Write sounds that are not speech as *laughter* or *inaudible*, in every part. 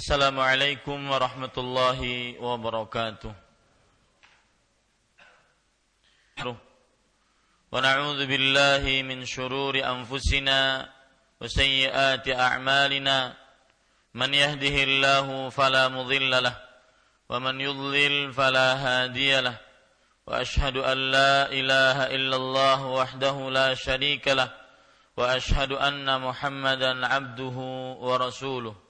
Assalamualaikum warahmatullahi wabarakatuh. ونعوذ بالله من شرور أنفسنا وسيئات أعمالنا من يهده الله فلا مضل له ومن يضلل فلا هادي له وأشهد أن لا إله إلا الله وحده لا شريك له وأشهد أن محمدا عبده ورسوله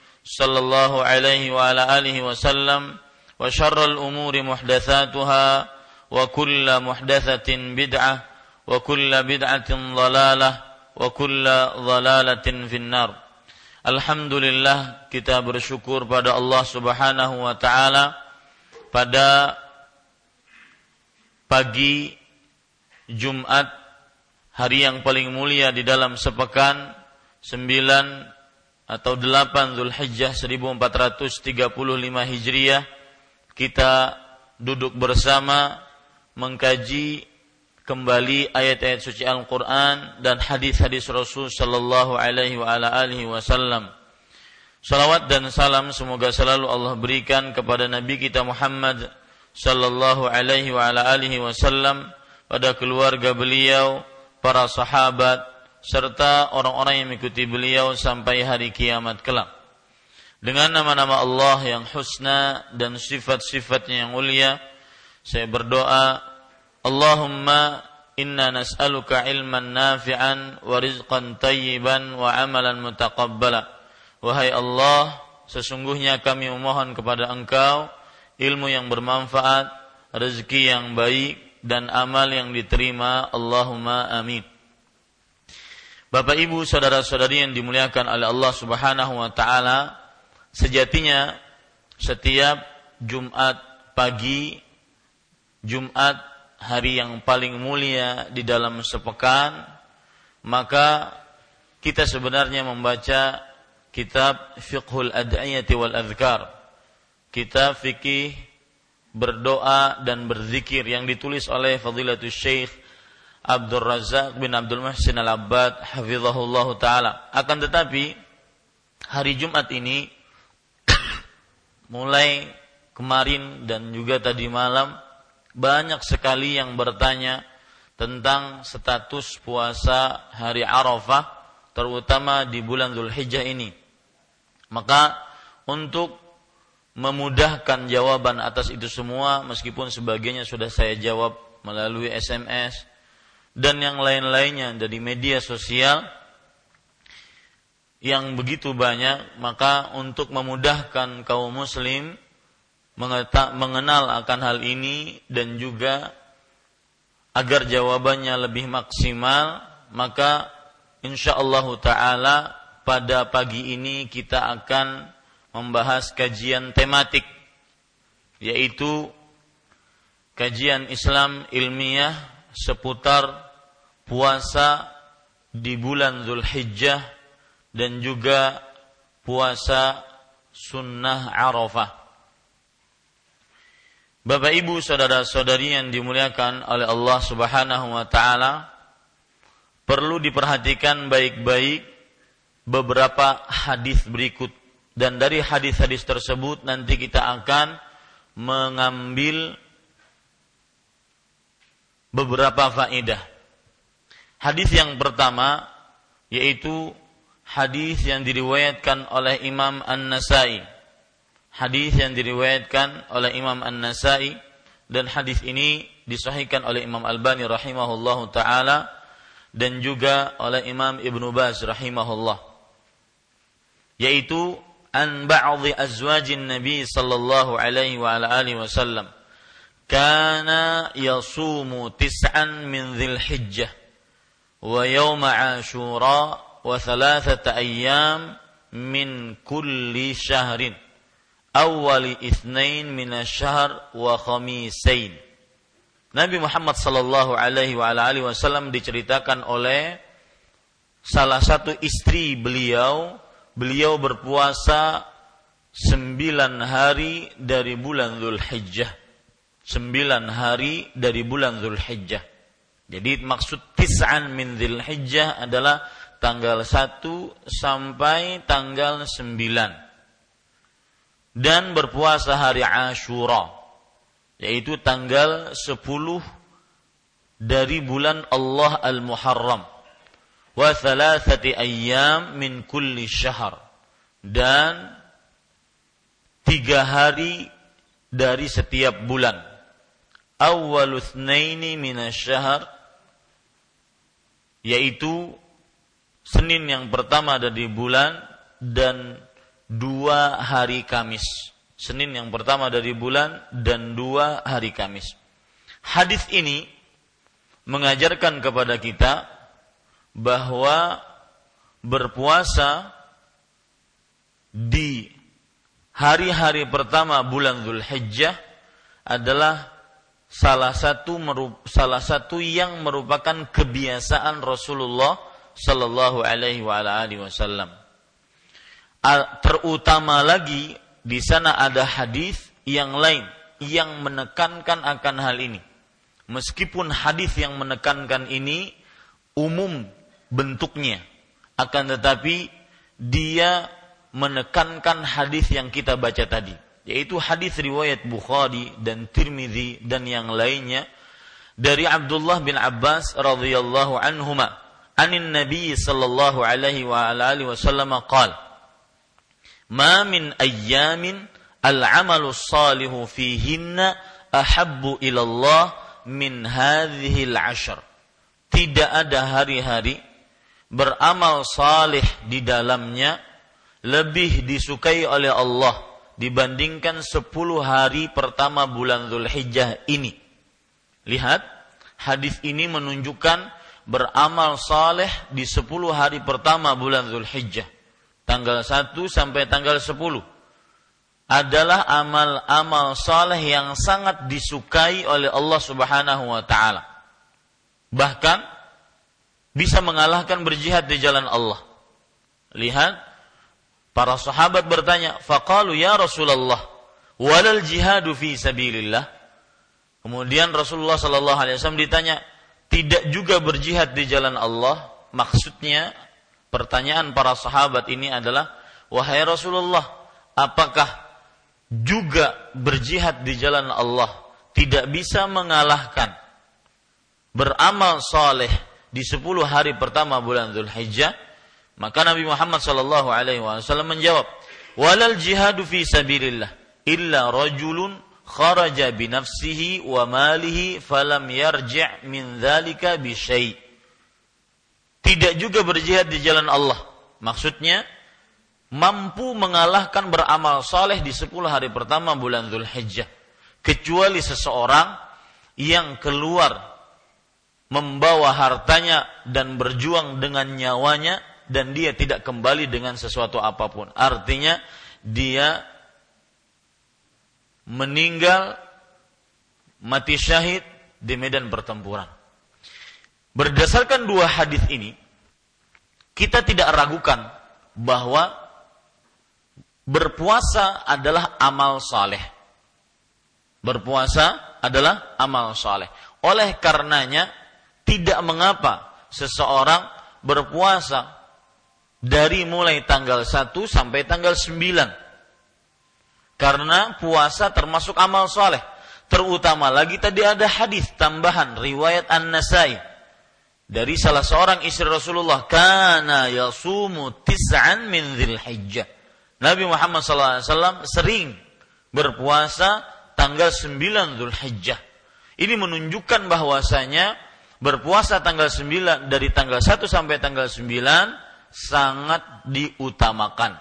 صلى الله عليه وعلى آله وسلم وشر الأمور محدثاتها وكل محدثة بدعة وكل بدعة ضلالة وكل ضلالة في النار Alhamdulillah kita bersyukur pada Allah Subhanahu wa taala pada pagi Jumat hari yang paling mulia di dalam sepekan 9 atau 8 Zulhijjah 1435 Hijriah kita duduk bersama mengkaji kembali ayat-ayat suci Al-Qur'an dan hadis-hadis Rasul sallallahu alaihi wa ala alihi wasallam. Salawat dan salam semoga selalu Allah berikan kepada Nabi kita Muhammad sallallahu alaihi wa ala alihi wasallam pada keluarga beliau, para sahabat, serta orang-orang yang mengikuti beliau sampai hari kiamat kelak. Dengan nama-nama Allah yang husna dan sifat-sifatnya yang mulia, saya berdoa, Allahumma inna nas'aluka ilman nafi'an wa rizqan tayyiban wa amalan mutaqabbala. Wahai Allah, sesungguhnya kami memohon kepada Engkau ilmu yang bermanfaat, rezeki yang baik dan amal yang diterima. Allahumma amin. Bapak Ibu, saudara-saudari yang dimuliakan oleh Allah Subhanahu wa taala, sejatinya setiap Jumat pagi Jumat hari yang paling mulia di dalam sepekan, maka kita sebenarnya membaca kitab Fiqhul Ad'iyati wal Adhkar. Kitab fikih berdoa dan berzikir yang ditulis oleh Fadilatul Syekh Abdul Razak bin Abdul Muhsin Al-Abbad hafizahullah taala. Akan tetapi hari Jumat ini *coughs* mulai kemarin dan juga tadi malam banyak sekali yang bertanya tentang status puasa hari Arafah terutama di bulan Zulhijjah ini. Maka untuk memudahkan jawaban atas itu semua meskipun sebagiannya sudah saya jawab melalui SMS dan yang lain-lainnya dari media sosial yang begitu banyak maka untuk memudahkan kaum muslim mengenal akan hal ini dan juga agar jawabannya lebih maksimal maka insya Allah taala pada pagi ini kita akan membahas kajian tematik yaitu kajian Islam ilmiah seputar puasa di bulan Zulhijjah dan juga puasa sunnah Arafah. Bapak Ibu saudara-saudari yang dimuliakan oleh Allah Subhanahu wa taala, perlu diperhatikan baik-baik beberapa hadis berikut dan dari hadis-hadis tersebut nanti kita akan mengambil beberapa faedah. Hadis yang pertama yaitu hadis yang diriwayatkan oleh Imam An-Nasai. Hadis yang diriwayatkan oleh Imam An-Nasai dan hadis ini disahihkan oleh Imam Albani rahimahullahu taala dan juga oleh Imam Ibnu Baz rahimahullah. Yaitu an ba'dhi azwajin Nabi sallallahu alaihi wa ala alihi wasallam kana yasumu tis'an min dhil hijjah wa yawma ashura wa thalathata ayyam min kulli syahrin awwali ithnain min asyahr wa khamisain. Nabi Muhammad sallallahu alaihi wa alihi wasallam diceritakan oleh salah satu istri beliau. Beliau berpuasa sembilan hari dari bulan Zulhijjah sembilan hari dari bulan Zulhijjah. Jadi maksud tis'an min Zulhijjah adalah tanggal 1 sampai tanggal 9. Dan berpuasa hari Ashura, yaitu tanggal 10 dari bulan Allah Al-Muharram. Wa thalathati ayyam min kulli syahr. Dan tiga hari dari setiap bulan awwalu thnaini minasyahr yaitu Senin yang pertama dari bulan dan dua hari Kamis. Senin yang pertama dari bulan dan dua hari Kamis. Hadis ini mengajarkan kepada kita bahwa berpuasa di hari-hari pertama bulan Zulhijjah adalah salah satu salah satu yang merupakan kebiasaan Rasulullah Shallallahu Alaihi Wasallam. Terutama lagi di sana ada hadis yang lain yang menekankan akan hal ini. Meskipun hadis yang menekankan ini umum bentuknya, akan tetapi dia menekankan hadis yang kita baca tadi yaitu hadis riwayat Bukhari dan Tirmidzi dan yang lainnya dari Abdullah bin Abbas radhiyallahu anhuma. Anin Nabi sallallahu alaihi wa alihi wasallam qala ma min ayyamin al-amalu salihu fihinna ahabbu ila Allah min hadhihi al-ashr. Tidak ada hari-hari beramal salih di dalamnya lebih disukai oleh Allah dibandingkan 10 hari pertama bulan Zulhijjah ini. Lihat, hadis ini menunjukkan beramal saleh di 10 hari pertama bulan Zulhijjah. Tanggal 1 sampai tanggal 10 adalah amal-amal saleh yang sangat disukai oleh Allah Subhanahu wa taala. Bahkan bisa mengalahkan berjihad di jalan Allah. Lihat Para sahabat bertanya, faqalu ya Rasulullah, walal jihadu fi sabilillah. Kemudian Rasulullah sallallahu alaihi wasallam ditanya, tidak juga berjihad di jalan Allah? Maksudnya pertanyaan para sahabat ini adalah, wahai Rasulullah, apakah juga berjihad di jalan Allah tidak bisa mengalahkan beramal soleh di 10 hari pertama bulan Zulhijjah maka Nabi Muhammad sallallahu alaihi wasallam menjawab, "Walal jihadu fi sabilillah illa rajulun kharaja bi nafsihi wa malihi falam yarji' min dzalika bi syai'." Tidak juga berjihad di jalan Allah. Maksudnya mampu mengalahkan beramal soleh di 10 hari pertama bulan Zulhijjah. Kecuali seseorang yang keluar membawa hartanya dan berjuang dengan nyawanya dan dia tidak kembali dengan sesuatu apa pun. Artinya dia meninggal mati syahid di medan pertempuran. Berdasarkan dua hadis ini, kita tidak ragukan bahwa berpuasa adalah amal saleh. Berpuasa adalah amal saleh. Oleh karenanya, tidak mengapa seseorang berpuasa dari mulai tanggal 1 sampai tanggal 9. Karena puasa termasuk amal soleh. Terutama lagi tadi ada hadis tambahan riwayat An-Nasai dari salah seorang istri Rasulullah kana yasumu tis'an min Dzulhijjah. Nabi Muhammad SAW sering berpuasa tanggal 9 Zulhijjah. Ini menunjukkan bahwasanya berpuasa tanggal 9 dari tanggal 1 sampai tanggal 9 sangat diutamakan.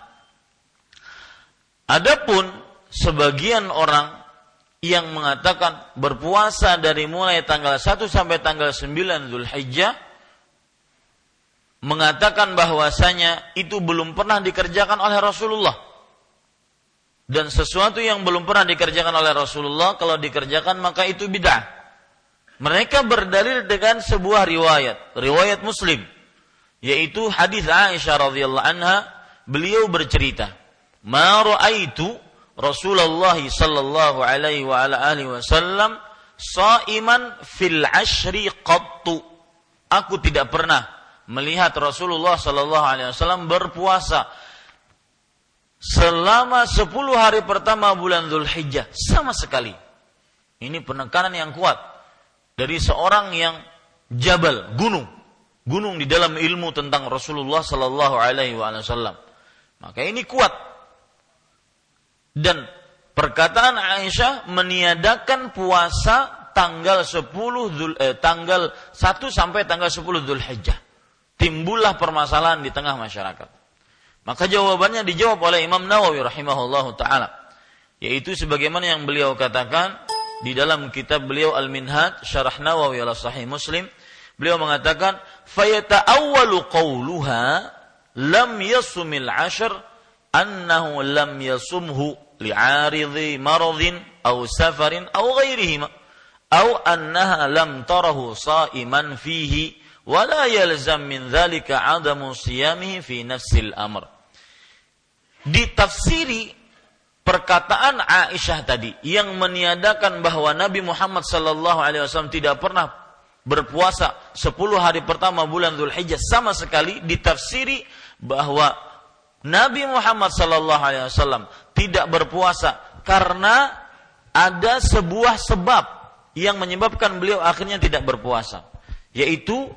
Adapun sebagian orang yang mengatakan berpuasa dari mulai tanggal 1 sampai tanggal 9 Zulhijjah mengatakan bahwasanya itu belum pernah dikerjakan oleh Rasulullah. Dan sesuatu yang belum pernah dikerjakan oleh Rasulullah kalau dikerjakan maka itu bid'ah. Mereka berdalil dengan sebuah riwayat, riwayat Muslim, yaitu hadis Aisyah radhiyallahu anha, beliau bercerita, "Ma ra'aitu Rasulullah sallallahu alaihi wa ala alihi wasallam shaiman fil ashri qattu." Aku tidak pernah melihat Rasulullah Sallallahu Alaihi Wasallam berpuasa selama 10 hari pertama bulan Hijjah sama sekali. Ini penekanan yang kuat dari seorang yang jabal gunung gunung di dalam ilmu tentang Rasulullah Sallallahu Alaihi Wasallam. Maka ini kuat dan perkataan Aisyah meniadakan puasa tanggal 10 Dhul, eh, tanggal 1 sampai tanggal 10 Hijjah timbullah permasalahan di tengah masyarakat. Maka jawabannya dijawab oleh Imam Nawawi rahimahullah taala, yaitu sebagaimana yang beliau katakan di dalam kitab beliau Al-Minhaj Syarah Nawawi ala Sahih Muslim, beliau mengatakan fayata'awwalu qawluha lam yasumil ashr annahu lam yasumhu li'aridhi maradhin aw safarin aw ghairihima aw annaha lam tarahu sa'iman fihi wala yalzam min dzalika adamu siyamihi fi nafsil amr. Ditafsiri perkataan Aisyah tadi yang meniadakan bahwa Nabi Muhammad sallallahu alaihi wasallam tidak pernah berpuasa 10 hari pertama bulan Dzulhijjah sama sekali ditafsiri bahwa Nabi Muhammad sallallahu alaihi wasallam tidak berpuasa karena ada sebuah sebab yang menyebabkan beliau akhirnya tidak berpuasa yaitu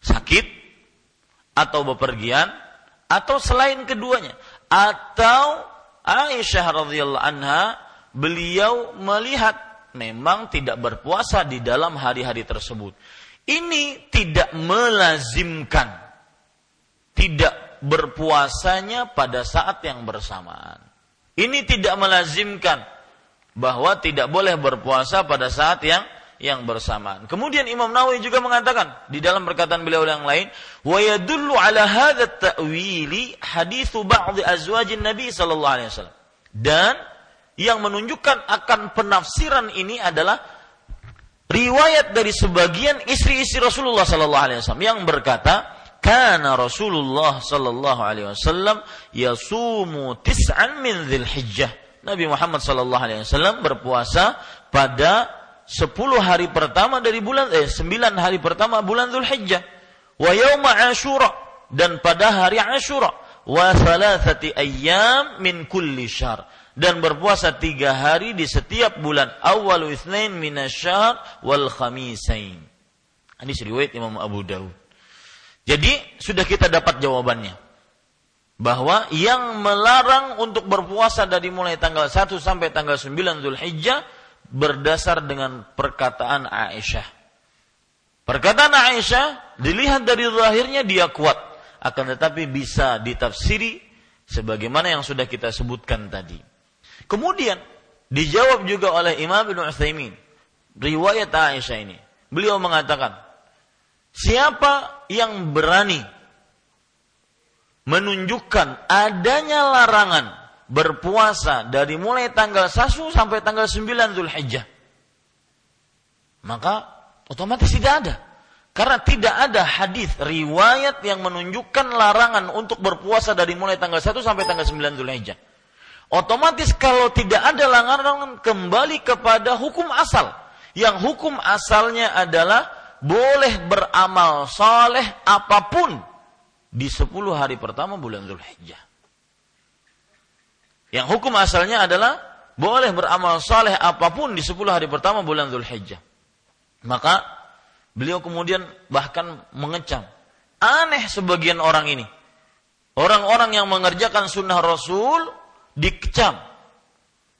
sakit atau bepergian atau selain keduanya. Atau Aisyah radhiyallahu anha beliau melihat memang tidak berpuasa di dalam hari-hari tersebut. Ini tidak melazimkan tidak berpuasanya pada saat yang bersamaan. Ini tidak melazimkan bahwa tidak boleh berpuasa pada saat yang yang bersamaan. Kemudian Imam Nawawi juga mengatakan di dalam perkataan beliau yang lain, wa yadullu ala hadha ta'wili hadithu ba'd azwajin Nabi sallallahu alaihi wasallam. Dan yang menunjukkan akan penafsiran ini adalah riwayat dari sebagian istri-istri Rasulullah sallallahu alaihi wasallam yang berkata, "Kana Rasulullah sallallahu alaihi wasallam yasumu tis'an min Dzulhijjah." Nabi Muhammad sallallahu alaihi wasallam berpuasa pada sepuluh hari pertama dari bulan eh sembilan hari pertama bulan Zulhijjah wa yauma Asyura dan pada hari Asyura wa thalathati ayyam min kulli syahr dan berpuasa tiga hari di setiap bulan awal itsnain minasyahr wal khamisain. Ini riwayat Imam Abu Daud. Jadi sudah kita dapat jawabannya bahwa yang melarang untuk berpuasa dari mulai tanggal 1 sampai tanggal 9 Zulhijjah berdasar dengan perkataan Aisyah. Perkataan Aisyah dilihat dari zahirnya dia kuat, akan tetapi bisa ditafsiri sebagaimana yang sudah kita sebutkan tadi. Kemudian dijawab juga oleh Imam Ibn Utsaimin riwayat Aisyah ini. Beliau mengatakan, siapa yang berani menunjukkan adanya larangan berpuasa dari mulai tanggal 1 sampai tanggal 9 Zulhijjah. Maka otomatis tidak ada. Karena tidak ada hadis riwayat yang menunjukkan larangan untuk berpuasa dari mulai tanggal 1 sampai tanggal 9 Zulhijjah. Otomatis kalau tidak ada larangan kembali kepada hukum asal. Yang hukum asalnya adalah boleh beramal saleh apa pun di 10 hari pertama bulan Zulhijjah. Yang hukum asalnya adalah boleh beramal saleh apa pun di 10 hari pertama bulan Zulhijjah. Maka beliau kemudian bahkan mengecam. Aneh sebagian orang ini. Orang-orang yang mengerjakan sunnah Rasul dikecam.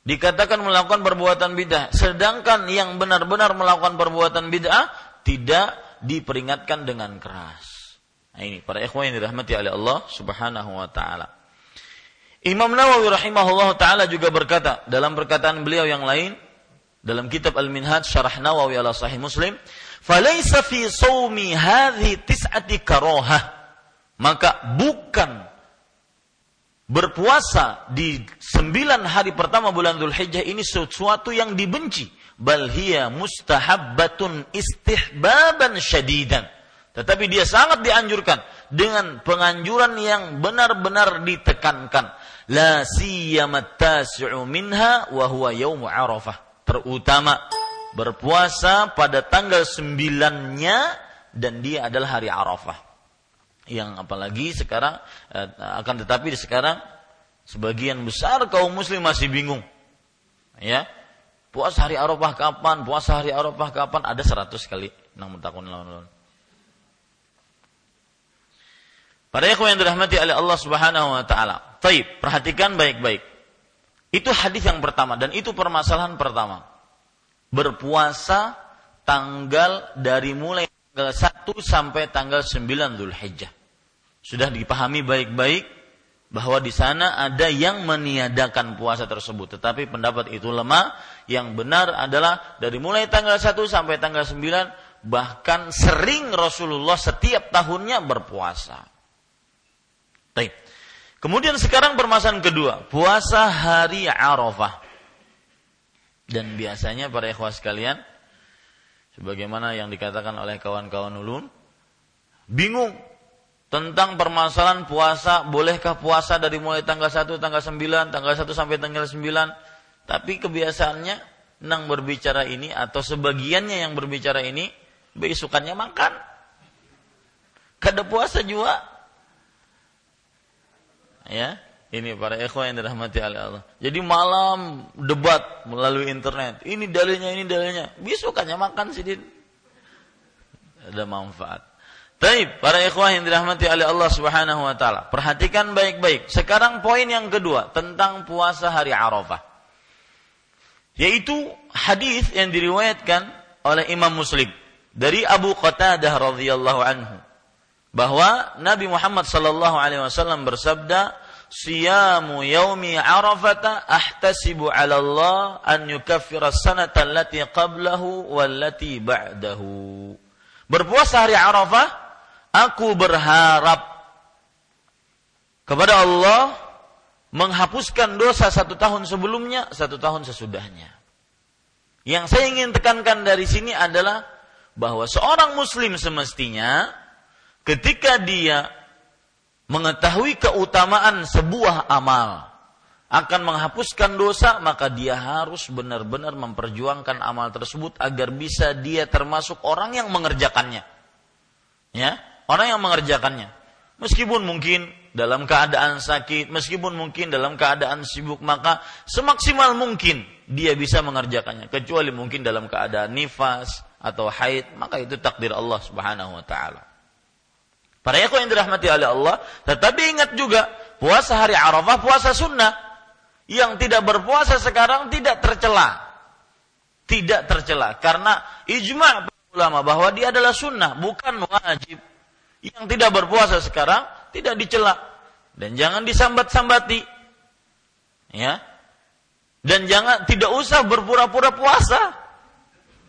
Dikatakan melakukan perbuatan bid'ah. Sedangkan yang benar-benar melakukan perbuatan bid'ah tidak diperingatkan dengan keras. Nah ini para ikhwan yang dirahmati oleh Allah Subhanahu wa taala. Imam Nawawi rahimahullah taala juga berkata dalam perkataan beliau yang lain dalam kitab Al-Minhaj Syarah Nawawi ala Sahih Muslim, "Falaysa fi shaumi hadhi tis'ati karohah." Maka bukan berpuasa di sembilan hari pertama bulan Dhul Hijjah ini sesuatu yang dibenci. Bal hiya mustahabbatun istihbaban syadidan. Tetapi dia sangat dianjurkan dengan penganjuran yang benar-benar ditekankan. La siyamat tasi'u minha wa huwa arafah. Terutama berpuasa pada tanggal sembilannya dan dia adalah hari Arafah yang apalagi sekarang eh, akan tetapi sekarang sebagian besar kaum muslim masih bingung ya puasa hari Arafah kapan puasa hari Arafah kapan ada seratus kali nang mutakun lawan Para ikhwan yang dirahmati oleh Allah Subhanahu wa taala. Taib, perhatikan baik-baik. Itu hadis yang pertama dan itu permasalahan pertama. Berpuasa tanggal dari mulai tanggal 1 sampai tanggal 9 Zulhijjah sudah dipahami baik-baik bahwa di sana ada yang meniadakan puasa tersebut. Tetapi pendapat itu lemah. Yang benar adalah dari mulai tanggal 1 sampai tanggal 9 bahkan sering Rasulullah setiap tahunnya berpuasa. Baik. Kemudian sekarang permasalahan kedua, puasa hari Arafah. Dan biasanya para ikhwas sekalian, sebagaimana yang dikatakan oleh kawan-kawan ulun, bingung tentang permasalahan puasa, bolehkah puasa dari mulai tanggal 1, tanggal 9, tanggal 1 sampai tanggal 9. Tapi kebiasaannya nang berbicara ini atau sebagiannya yang berbicara ini besukannya makan. Kada puasa juga. Ya, ini para ikhwan yang dirahmati oleh Allah. Jadi malam debat melalui internet. Ini dalilnya, ini dalilnya. Besukannya makan sih. Ada manfaat. Baik, para ikhwah yang dirahmati oleh Allah Subhanahu wa taala. Perhatikan baik-baik. Sekarang poin yang kedua tentang puasa hari Arafah. Yaitu hadis yang diriwayatkan oleh Imam Muslim dari Abu Qatadah radhiyallahu anhu bahwa Nabi Muhammad sallallahu alaihi wasallam bersabda, "Siyamu yaumi Arafah ahtasibu 'ala Allah an yukaffira as-sanata allati qablahu wallati ba'dahu." Berpuasa hari Arafah Aku berharap kepada Allah menghapuskan dosa satu tahun sebelumnya, satu tahun sesudahnya. Yang saya ingin tekankan dari sini adalah bahwa seorang muslim semestinya ketika dia mengetahui keutamaan sebuah amal akan menghapuskan dosa maka dia harus benar-benar memperjuangkan amal tersebut agar bisa dia termasuk orang yang mengerjakannya. Ya, orang yang mengerjakannya. Meskipun mungkin dalam keadaan sakit, meskipun mungkin dalam keadaan sibuk, maka semaksimal mungkin dia bisa mengerjakannya. Kecuali mungkin dalam keadaan nifas atau haid, maka itu takdir Allah Subhanahu wa taala. Para yakul yang dirahmati oleh Allah, tetapi ingat juga puasa hari Arafah puasa sunnah. Yang tidak berpuasa sekarang tidak tercela. Tidak tercela karena ijma ulama bahwa dia adalah sunnah, bukan wajib yang tidak berpuasa sekarang tidak dicela dan jangan disambat-sambati. Ya. Dan jangan tidak usah berpura-pura puasa.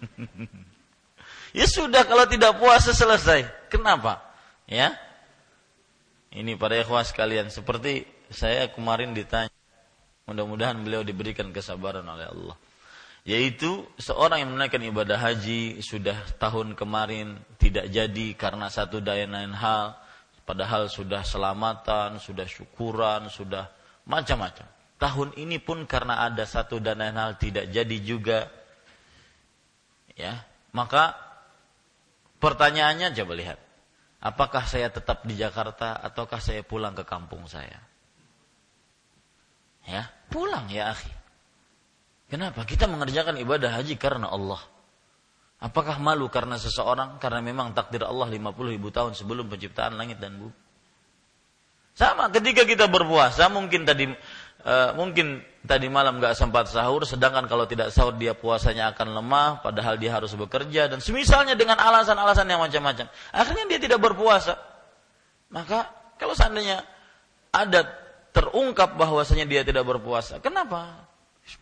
*laughs* ya sudah kalau tidak puasa selesai. Kenapa? Ya. Ini para ikhwah sekalian seperti saya kemarin ditanya. Mudah-mudahan beliau diberikan kesabaran oleh Allah yaitu seorang yang menunaikan ibadah haji sudah tahun kemarin tidak jadi karena satu daya lain hal padahal sudah selamatan, sudah syukuran, sudah macam-macam. Tahun ini pun karena ada satu dan lain hal tidak jadi juga ya, maka pertanyaannya coba lihat. Apakah saya tetap di Jakarta ataukah saya pulang ke kampung saya? Ya, pulang ya, akhi. Kenapa? Kita mengerjakan ibadah haji karena Allah. Apakah malu karena seseorang? Karena memang takdir Allah 50 ribu tahun sebelum penciptaan langit dan bumi. Sama ketika kita berpuasa mungkin tadi uh, mungkin tadi malam nggak sempat sahur, sedangkan kalau tidak sahur dia puasanya akan lemah, padahal dia harus bekerja dan semisalnya dengan alasan-alasan yang macam-macam. Akhirnya dia tidak berpuasa. Maka kalau seandainya ada terungkap bahwasanya dia tidak berpuasa, kenapa?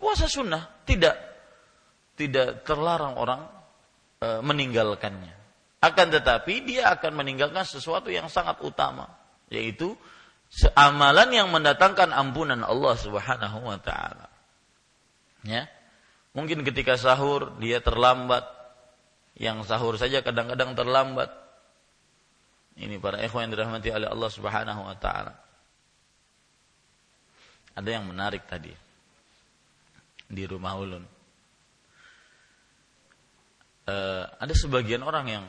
Puasa sunnah tidak tidak terlarang orang e, meninggalkannya. Akan tetapi dia akan meninggalkan sesuatu yang sangat utama, yaitu amalan yang mendatangkan ampunan Allah Subhanahu wa taala. Ya. Mungkin ketika sahur dia terlambat. Yang sahur saja kadang-kadang terlambat. Ini para ikhwan yang dirahmati oleh Allah Subhanahu wa taala. Ada yang menarik tadi di rumah ulun. Uh, ada sebagian orang yang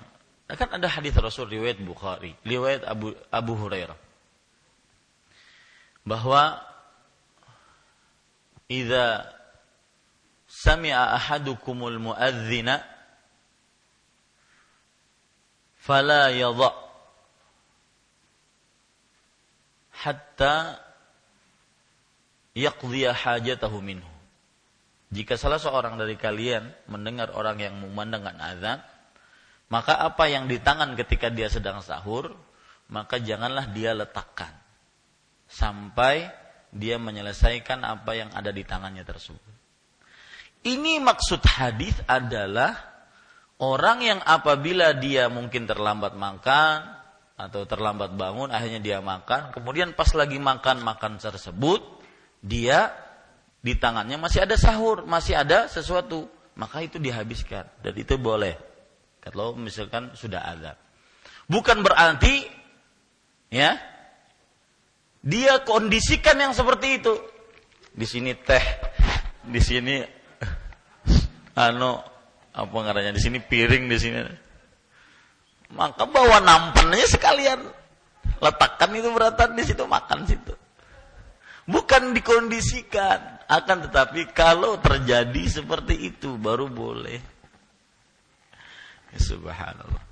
kan ada hadis Rasul riwayat Bukhari, riwayat Abu Abu Hurairah bahwa idza sami'a ahadukumul muadzina fala yadha hatta yaqdiya hajatahu minhu. Jika salah seorang dari kalian mendengar orang yang memandangkan azan maka apa yang di tangan ketika dia sedang sahur maka janganlah dia letakkan sampai dia menyelesaikan apa yang ada di tangannya tersebut. Ini maksud hadis adalah orang yang apabila dia mungkin terlambat makan atau terlambat bangun akhirnya dia makan, kemudian pas lagi makan makan tersebut dia di tangannya masih ada sahur, masih ada sesuatu, maka itu dihabiskan dan itu boleh. Kalau misalkan sudah ada. Bukan berarti ya dia kondisikan yang seperti itu. Di sini teh, di sini ano apa ngaranya di sini piring di sini. Maka bawa nampannya sekalian letakkan itu beratan di situ makan situ. Bukan dikondisikan, akan tetapi kalau terjadi seperti itu baru boleh. Subhanallah.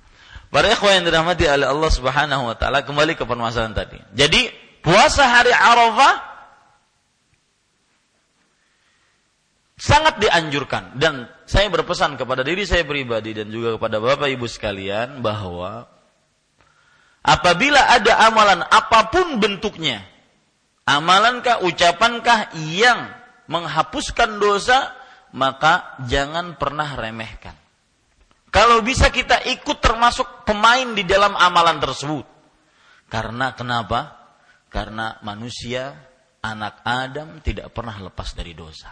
Para ikhwan yang dirahmati oleh Allah Subhanahu wa taala kembali ke permasalahan tadi. Jadi puasa hari Arafah sangat dianjurkan. Dan saya berpesan kepada diri saya pribadi dan juga kepada Bapak Ibu sekalian bahwa apabila ada amalan apa pun bentuknya amalankah ucapankah yang menghapuskan dosa maka jangan pernah remehkan. Kalau bisa kita ikut termasuk pemain di dalam amalan tersebut. Karena kenapa karena manusia, anak Adam tidak pernah lepas dari dosa.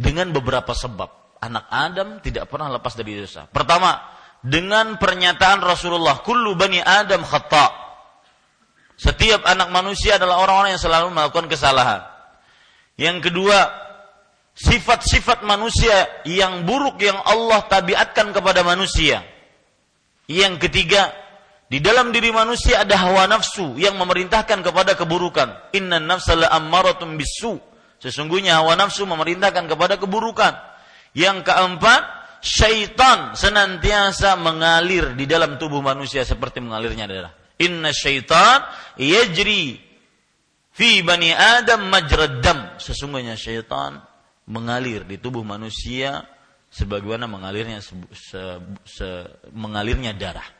Dengan beberapa sebab, anak Adam tidak pernah lepas dari dosa. Pertama, dengan pernyataan Rasulullah, "Kullu bani Adam khata." Setiap anak manusia adalah orang-orang yang selalu melakukan kesalahan. Yang kedua, sifat-sifat manusia yang buruk yang Allah tabiatkan kepada manusia. Yang ketiga, di dalam diri manusia ada hawa nafsu yang memerintahkan kepada keburukan. Inna nafsa la ammaratun bisu. Sesungguhnya hawa nafsu memerintahkan kepada keburukan. Yang keempat, syaitan senantiasa mengalir di dalam tubuh manusia seperti mengalirnya darah. Inna syaitan yajri fi bani Adam majraddam. Sesungguhnya syaitan mengalir di tubuh manusia sebagaimana mengalirnya se, se, se, mengalirnya darah.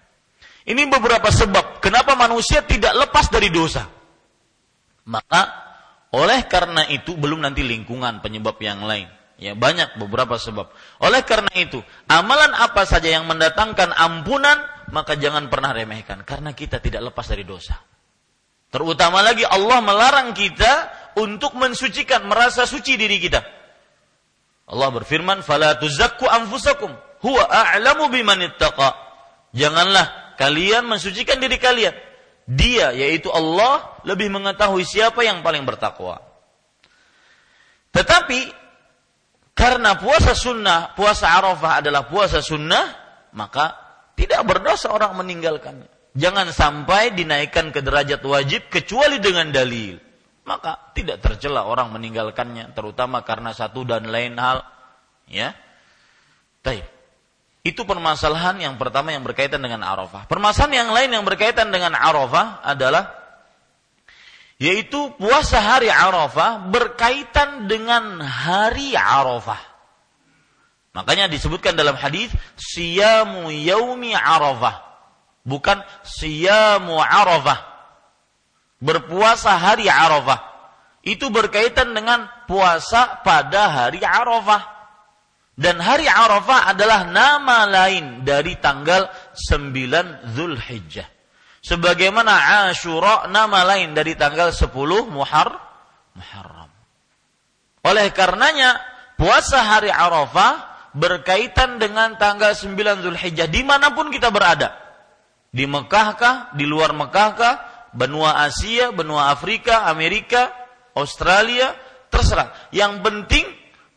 Ini beberapa sebab kenapa manusia tidak lepas dari dosa. Maka oleh karena itu belum nanti lingkungan penyebab yang lain. Ya banyak beberapa sebab. Oleh karena itu, amalan apa saja yang mendatangkan ampunan, maka jangan pernah remehkan karena kita tidak lepas dari dosa. Terutama lagi Allah melarang kita untuk mensucikan, merasa suci diri kita. Allah berfirman, "Fala tuzakku anfusakum, huwa a'lamu biman Janganlah kalian mensucikan diri kalian. Dia yaitu Allah lebih mengetahui siapa yang paling bertakwa. Tetapi karena puasa sunnah, puasa Arafah adalah puasa sunnah, maka tidak berdosa orang meninggalkannya. Jangan sampai dinaikkan ke derajat wajib kecuali dengan dalil. Maka tidak tercela orang meninggalkannya, terutama karena satu dan lain hal. Ya, Taib. Itu permasalahan yang pertama yang berkaitan dengan Arafah. Permasalahan yang lain yang berkaitan dengan Arafah adalah yaitu puasa hari Arafah berkaitan dengan hari Arafah. Makanya disebutkan dalam hadis siyamu yaumi Arafah. Bukan siyamu Arafah. Berpuasa hari Arafah. Itu berkaitan dengan puasa pada hari Arafah. Dan hari Arafah adalah nama lain dari tanggal 9 Zulhijjah. Sebagaimana Ashura nama lain dari tanggal 10 Muhar, Muharram. Oleh karenanya puasa hari Arafah berkaitan dengan tanggal 9 Zulhijjah di mana pun kita berada. Di Mekahkah, di luar Mekahkah, benua Asia, benua Afrika, Amerika, Australia, terserah. Yang penting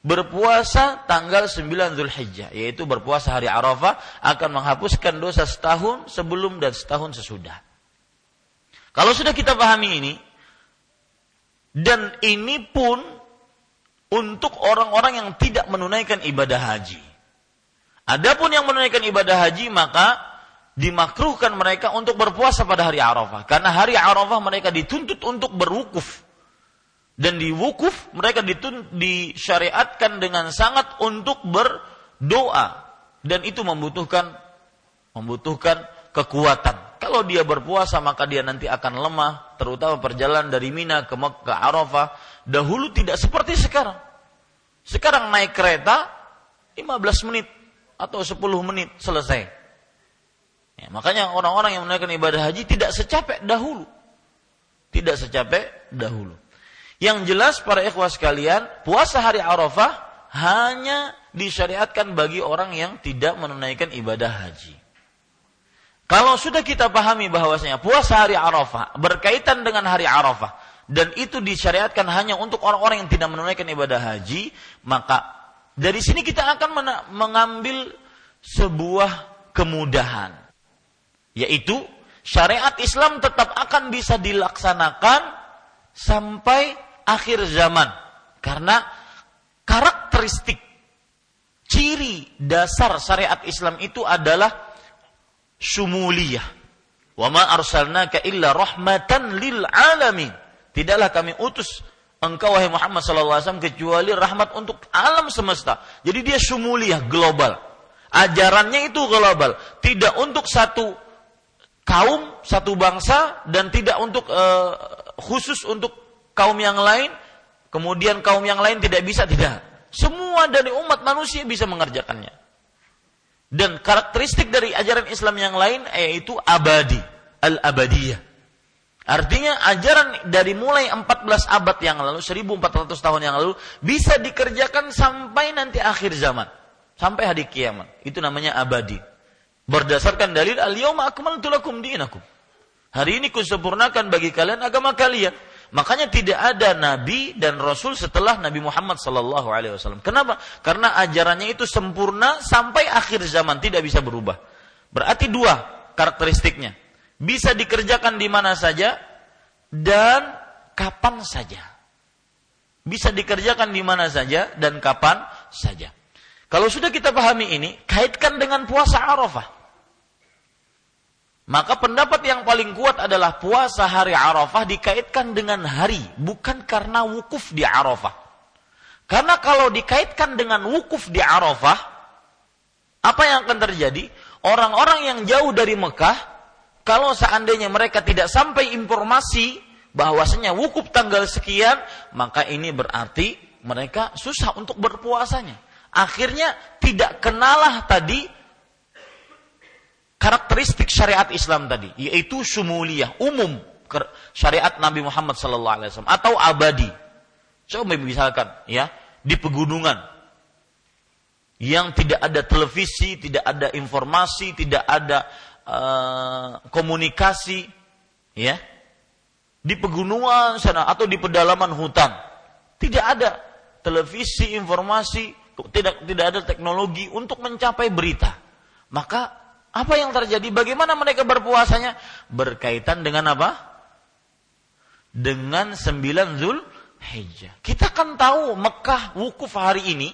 berpuasa tanggal 9 Zulhijjah yaitu berpuasa hari Arafah akan menghapuskan dosa setahun sebelum dan setahun sesudah. Kalau sudah kita pahami ini dan ini pun untuk orang-orang yang tidak menunaikan ibadah haji. Adapun yang menunaikan ibadah haji maka dimakruhkan mereka untuk berpuasa pada hari Arafah karena hari Arafah mereka dituntut untuk berwukuf dan di wukuf mereka ditun, disyariatkan dengan sangat untuk berdoa dan itu membutuhkan membutuhkan kekuatan. Kalau dia berpuasa maka dia nanti akan lemah, terutama perjalanan dari Mina ke Mekah Arafah. Dahulu tidak seperti sekarang. Sekarang naik kereta 15 menit atau 10 menit selesai. Ya, makanya orang-orang yang menunaikan ibadah haji tidak secapek dahulu. Tidak secapek dahulu. Yang jelas para ikhwah sekalian, puasa hari Arafah hanya disyariatkan bagi orang yang tidak menunaikan ibadah haji. Kalau sudah kita pahami bahwasanya puasa hari Arafah berkaitan dengan hari Arafah dan itu disyariatkan hanya untuk orang-orang yang tidak menunaikan ibadah haji, maka dari sini kita akan mengambil sebuah kemudahan yaitu syariat Islam tetap akan bisa dilaksanakan sampai akhir zaman karena karakteristik ciri dasar syariat Islam itu adalah sumuliyah. Wa ma arsalnaka illa rahmatan lil alamin. Tidaklah kami utus engkau wahai Muhammad sallallahu alaihi wasallam kecuali rahmat untuk alam semesta. Jadi dia sumuliyah global. Ajarannya itu global, tidak untuk satu kaum, satu bangsa dan tidak untuk uh, khusus untuk kaum yang lain, kemudian kaum yang lain tidak bisa, tidak. Semua dari umat manusia bisa mengerjakannya. Dan karakteristik dari ajaran Islam yang lain yaitu abadi, al-abadiyah. Artinya ajaran dari mulai 14 abad yang lalu, 1400 tahun yang lalu bisa dikerjakan sampai nanti akhir zaman. Sampai hari kiamat. Itu namanya abadi. Berdasarkan dalil al-yawma akmaltu lakum dinakum. Hari ini kusempurnakan bagi kalian agama kalian. Makanya tidak ada nabi dan rasul setelah Nabi Muhammad sallallahu alaihi wasallam. Kenapa? Karena ajarannya itu sempurna sampai akhir zaman, tidak bisa berubah. Berarti dua karakteristiknya. Bisa dikerjakan di mana saja dan kapan saja. Bisa dikerjakan di mana saja dan kapan saja. Kalau sudah kita pahami ini, kaitkan dengan puasa Arafah. Maka pendapat yang paling kuat adalah puasa hari Arafah dikaitkan dengan hari, bukan karena wukuf di Arafah. Karena kalau dikaitkan dengan wukuf di Arafah, apa yang akan terjadi? Orang-orang yang jauh dari Mekah, kalau seandainya mereka tidak sampai informasi bahwasanya wukuf tanggal sekian, maka ini berarti mereka susah untuk berpuasanya. Akhirnya tidak kenalah tadi karakteristik syariat Islam tadi, yaitu sumuliyah, umum syariat Nabi Muhammad sallallahu alaihi wasallam atau abadi. Coba misalkan ya, di pegunungan yang tidak ada televisi, tidak ada informasi, tidak ada uh, komunikasi, ya, di pegunungan sana atau di pedalaman hutan, tidak ada televisi, informasi, tidak tidak ada teknologi untuk mencapai berita. Maka apa yang terjadi? Bagaimana mereka berpuasanya? Berkaitan dengan apa? Dengan sembilan Zul Hijjah. Kita kan tahu Mekah wukuf hari ini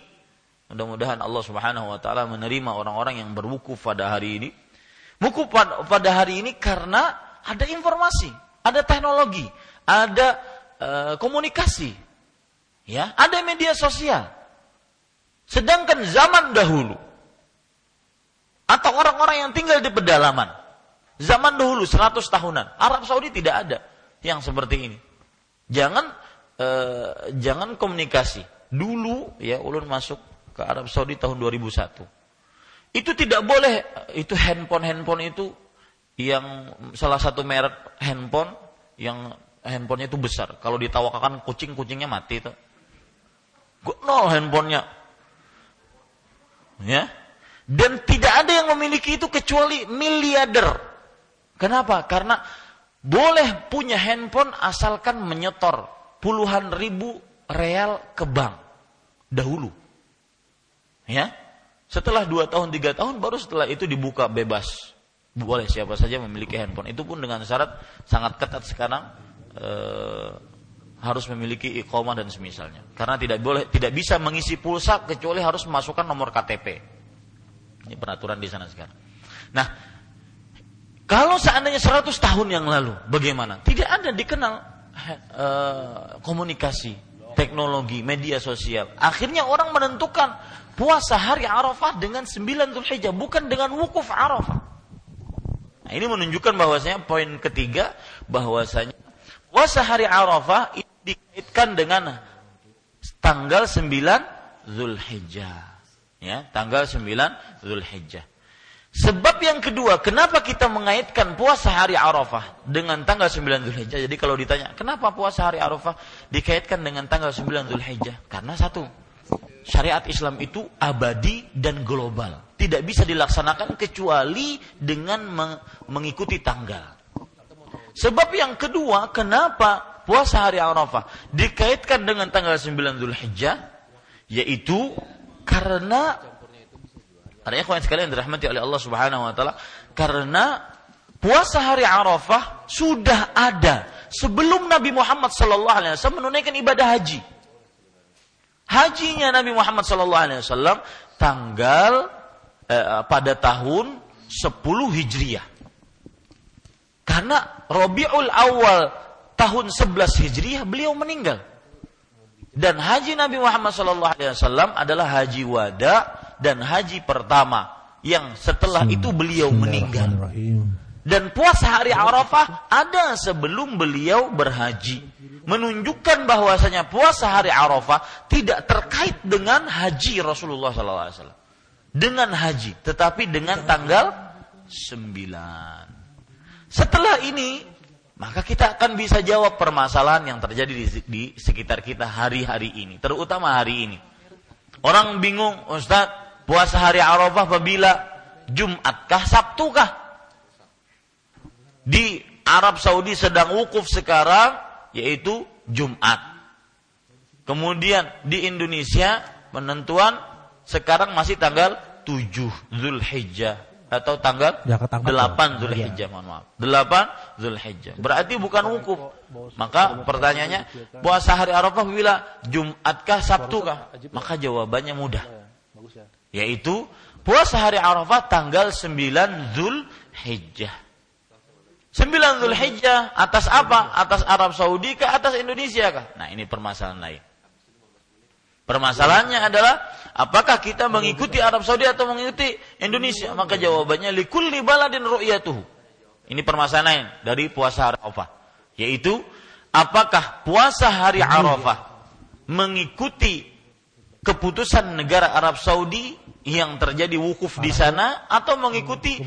Mudah-mudahan Allah Subhanahu wa taala menerima orang-orang yang berwukuf pada hari ini. Wukuf pada hari ini karena ada informasi, ada teknologi, ada uh, komunikasi. Ya, ada media sosial. Sedangkan zaman dahulu atau orang-orang yang tinggal di pedalaman zaman dahulu 100 tahunan Arab Saudi tidak ada yang seperti ini. Jangan uh, jangan komunikasi. Dulu ya ulun masuk ke Arab Saudi tahun 2001. Itu tidak boleh, itu handphone-handphone itu yang salah satu merek handphone yang handphonenya itu besar. Kalau ditawakan kucing, kucingnya mati itu. Nol handphonenya. Ya. Dan tidak ada yang memiliki itu kecuali miliarder. Kenapa? Karena boleh punya handphone asalkan menyetor puluhan ribu real ke bank dahulu. Ya, setelah dua tahun tiga tahun baru setelah itu dibuka bebas boleh siapa saja memiliki handphone itu pun dengan syarat sangat ketat sekarang e, harus memiliki iqomah dan semisalnya karena tidak boleh tidak bisa mengisi pulsa kecuali harus memasukkan nomor KTP ini peraturan di sana sekarang nah kalau seandainya 100 tahun yang lalu bagaimana tidak ada dikenal e, komunikasi teknologi media sosial akhirnya orang menentukan puasa hari Arafah dengan 9 Zulhijjah, bukan dengan wukuf Arafah. Nah, ini menunjukkan bahwasanya poin ketiga bahwasanya puasa hari Arafah dikaitkan dengan tanggal 9 Zulhijjah. Ya, tanggal 9 Zulhijjah. Sebab yang kedua, kenapa kita mengaitkan puasa hari Arafah dengan tanggal 9 Zulhijjah? Jadi kalau ditanya, kenapa puasa hari Arafah dikaitkan dengan tanggal 9 Zulhijjah? Karena satu, syariat Islam itu abadi dan global. Tidak bisa dilaksanakan kecuali dengan mengikuti tanggal. Sebab yang kedua, kenapa puasa hari Arafah dikaitkan dengan tanggal 9 Zulhijjah? Yaitu karena para ikhwan sekalian dirahmati oleh Allah Subhanahu wa taala, karena puasa hari Arafah sudah ada sebelum Nabi Muhammad sallallahu alaihi wasallam menunaikan ibadah haji hajinya Nabi Muhammad SAW tanggal eh, pada tahun 10 Hijriah. Karena Robiul Awal tahun 11 Hijriah beliau meninggal. Dan haji Nabi Muhammad SAW adalah haji wada dan haji pertama yang setelah itu beliau meninggal. Dan puasa hari Arafah ada sebelum beliau berhaji menunjukkan bahwasanya puasa hari Arafah tidak terkait dengan haji Rasulullah SAW. Dengan haji, tetapi dengan tanggal 9. Setelah ini, maka kita akan bisa jawab permasalahan yang terjadi di, di sekitar kita hari-hari ini, terutama hari ini. Orang bingung, Ustaz, puasa hari Arafah apabila Jumatkah, Sabtukah? Di Arab Saudi sedang wukuf sekarang, yaitu Jumat. Kemudian di Indonesia penentuan sekarang masih tanggal 7 Zulhijjah atau tanggal 8 Zulhijjah, mohon maaf. 8 Zulhijjah. Berarti bukan wukuf. Maka pertanyaannya, puasa hari Arafah bila Jumatkah Sabtukah? Maka jawabannya mudah. Yaitu puasa hari Arafah tanggal 9 Zulhijjah. Sembilan Zulhijjah atas apa? Atas Arab Saudi ke atas Indonesia kah? Nah, ini permasalahan lain. Permasalahannya adalah apakah kita mengikuti Arab Saudi atau mengikuti Indonesia? Maka jawabannya likulli baladin ru'yatuhu. Ini permasalahan dari puasa Arafah, yaitu apakah puasa hari Arafah mengikuti keputusan negara Arab Saudi yang terjadi wukuf di sana atau mengikuti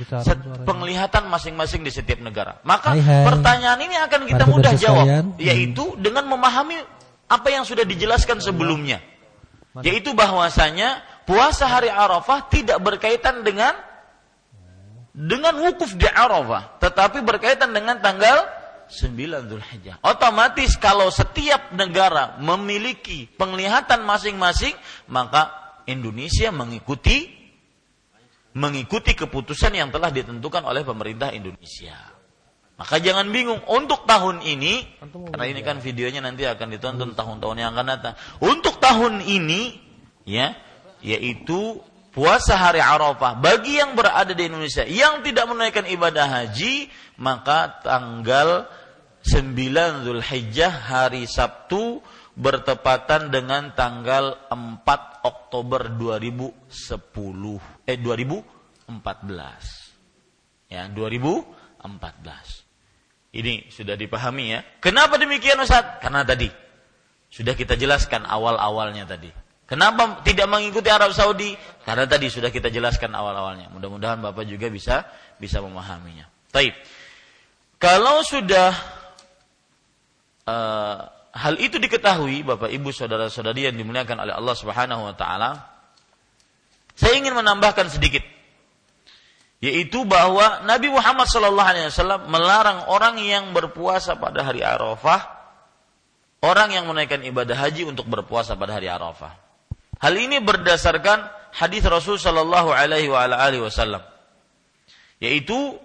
penglihatan masing-masing di setiap negara. Maka hai, hai. pertanyaan ini akan kita mudah jawab, yaitu dengan memahami apa yang sudah dijelaskan sebelumnya, yaitu bahwasanya puasa hari Arafah tidak berkaitan dengan dengan wukuf di Arafah, tetapi berkaitan dengan tanggal 9 Zulhijjah. Otomatis kalau setiap negara memiliki penglihatan masing-masing, maka Indonesia mengikuti mengikuti keputusan yang telah ditentukan oleh pemerintah Indonesia. Maka jangan bingung untuk tahun ini karena ini kan videonya nanti akan ditonton tahun-tahun yang akan datang. Untuk tahun ini ya yaitu puasa hari Arafah bagi yang berada di Indonesia yang tidak menunaikan ibadah haji maka tanggal 9 Zulhijjah hari Sabtu bertepatan dengan tanggal 4 Oktober 2010 eh 2014 ya 2014 ini sudah dipahami ya kenapa demikian Ustaz karena tadi sudah kita jelaskan awal-awalnya tadi Kenapa tidak mengikuti Arab Saudi? Karena tadi sudah kita jelaskan awal-awalnya. Mudah-mudahan Bapak juga bisa bisa memahaminya. Taib. Kalau sudah uh, hal itu diketahui, Bapak Ibu saudara-saudari yang dimuliakan oleh Allah Subhanahu wa taala, saya ingin menambahkan sedikit yaitu bahwa Nabi Muhammad wasallam melarang orang yang berpuasa pada hari Arafah orang yang menaikkan ibadah haji untuk berpuasa pada hari Arafah. Hal ini berdasarkan hadis Rasul Shallallahu Alaihi Wasallam, yaitu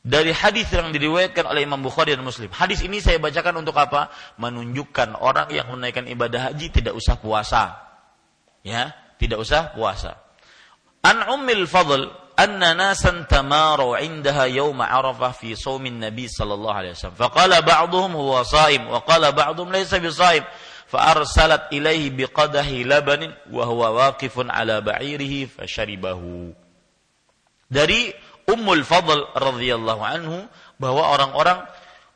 dari hadis yang diriwayatkan oleh Imam Bukhari dan Muslim. Hadis ini saya bacakan untuk apa? Menunjukkan orang yang menaikkan ibadah haji tidak usah puasa, ya, tidak usah puasa. An Ummil Fadl anna nasan tamaru indaha yawma Arafah fi صوم Nabi sallallahu alaihi wasallam. Faqala ba'dhum huwa shaim wa qala ba'dhum laysa bi shaim. Faarsalat ilaihi biqadahi labanin wa huwa waqifun ala ba'irihi fasharibahu. Dari Ummul Fadl radhiyallahu anhu bahwa orang-orang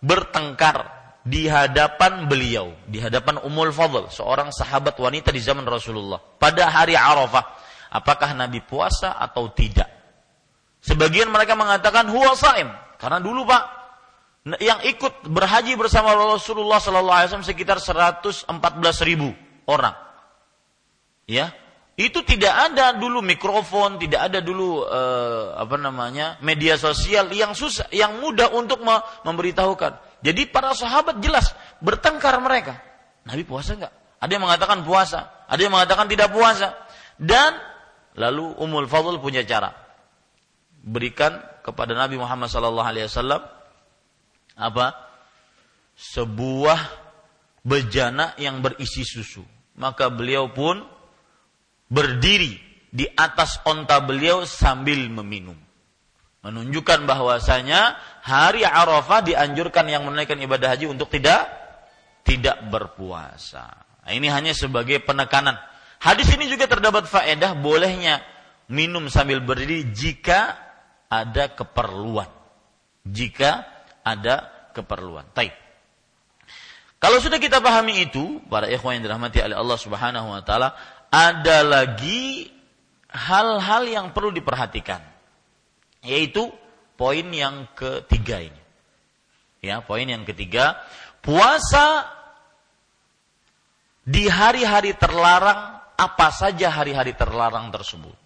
bertengkar di hadapan beliau, di hadapan Ummul Fadl, seorang sahabat wanita di zaman Rasulullah pada hari Arafah. Apakah Nabi puasa atau tidak? Sebagian mereka mengatakan huwa saim, karena dulu Pak yang ikut berhaji bersama Rasulullah Sallallahu Alaihi sekitar 114 ribu orang. Ya, itu tidak ada dulu mikrofon, tidak ada dulu eh, apa namanya media sosial yang susah, yang mudah untuk memberitahukan. Jadi para sahabat jelas bertengkar mereka. Nabi puasa enggak? Ada yang mengatakan puasa, ada yang mengatakan tidak puasa. Dan lalu Umul Fadl punya cara. Berikan kepada Nabi Muhammad sallallahu alaihi wasallam apa? Sebuah bejana yang berisi susu. Maka beliau pun berdiri di atas onta beliau sambil meminum. Menunjukkan bahwasanya hari Arafah dianjurkan yang menunaikan ibadah haji untuk tidak tidak berpuasa. Nah, ini hanya sebagai penekanan. Hadis ini juga terdapat faedah bolehnya minum sambil berdiri jika ada keperluan. Jika ada keperluan. Taib. Kalau sudah kita pahami itu, para ikhwan yang dirahmati oleh Allah Subhanahu wa taala, ada lagi hal-hal yang perlu diperhatikan. Yaitu poin yang ketiga ini. Ya, poin yang ketiga, puasa di hari-hari terlarang apa saja hari-hari terlarang tersebut.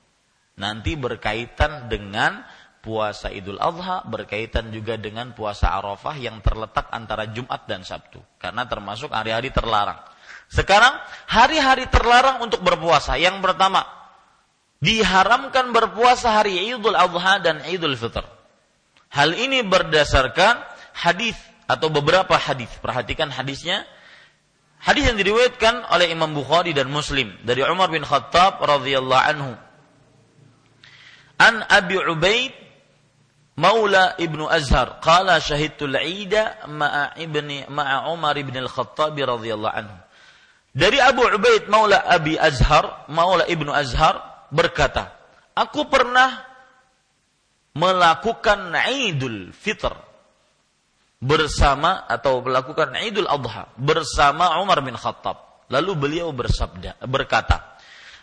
Nanti berkaitan dengan puasa Idul Adha berkaitan juga dengan puasa Arafah yang terletak antara Jumat dan Sabtu karena termasuk hari-hari terlarang. Sekarang hari-hari terlarang untuk berpuasa. Yang pertama, diharamkan berpuasa hari Idul Adha dan Idul Fitr. Hal ini berdasarkan hadis atau beberapa hadis. Perhatikan hadisnya. Hadis yang diriwayatkan oleh Imam Bukhari dan Muslim dari Umar bin Khattab radhiyallahu anhu. An Abi Ubaid Maula ibnu Azhar qala syahidtul Ida ma'a ibni ma'a Umar ibn al-Khattab radhiyallahu anhu. Dari Abu Ubaid Maula Abi Azhar, Maula ibnu Azhar berkata, aku pernah melakukan Idul Fitr bersama atau melakukan Idul Adha bersama Umar bin Khattab. Lalu beliau bersabda berkata,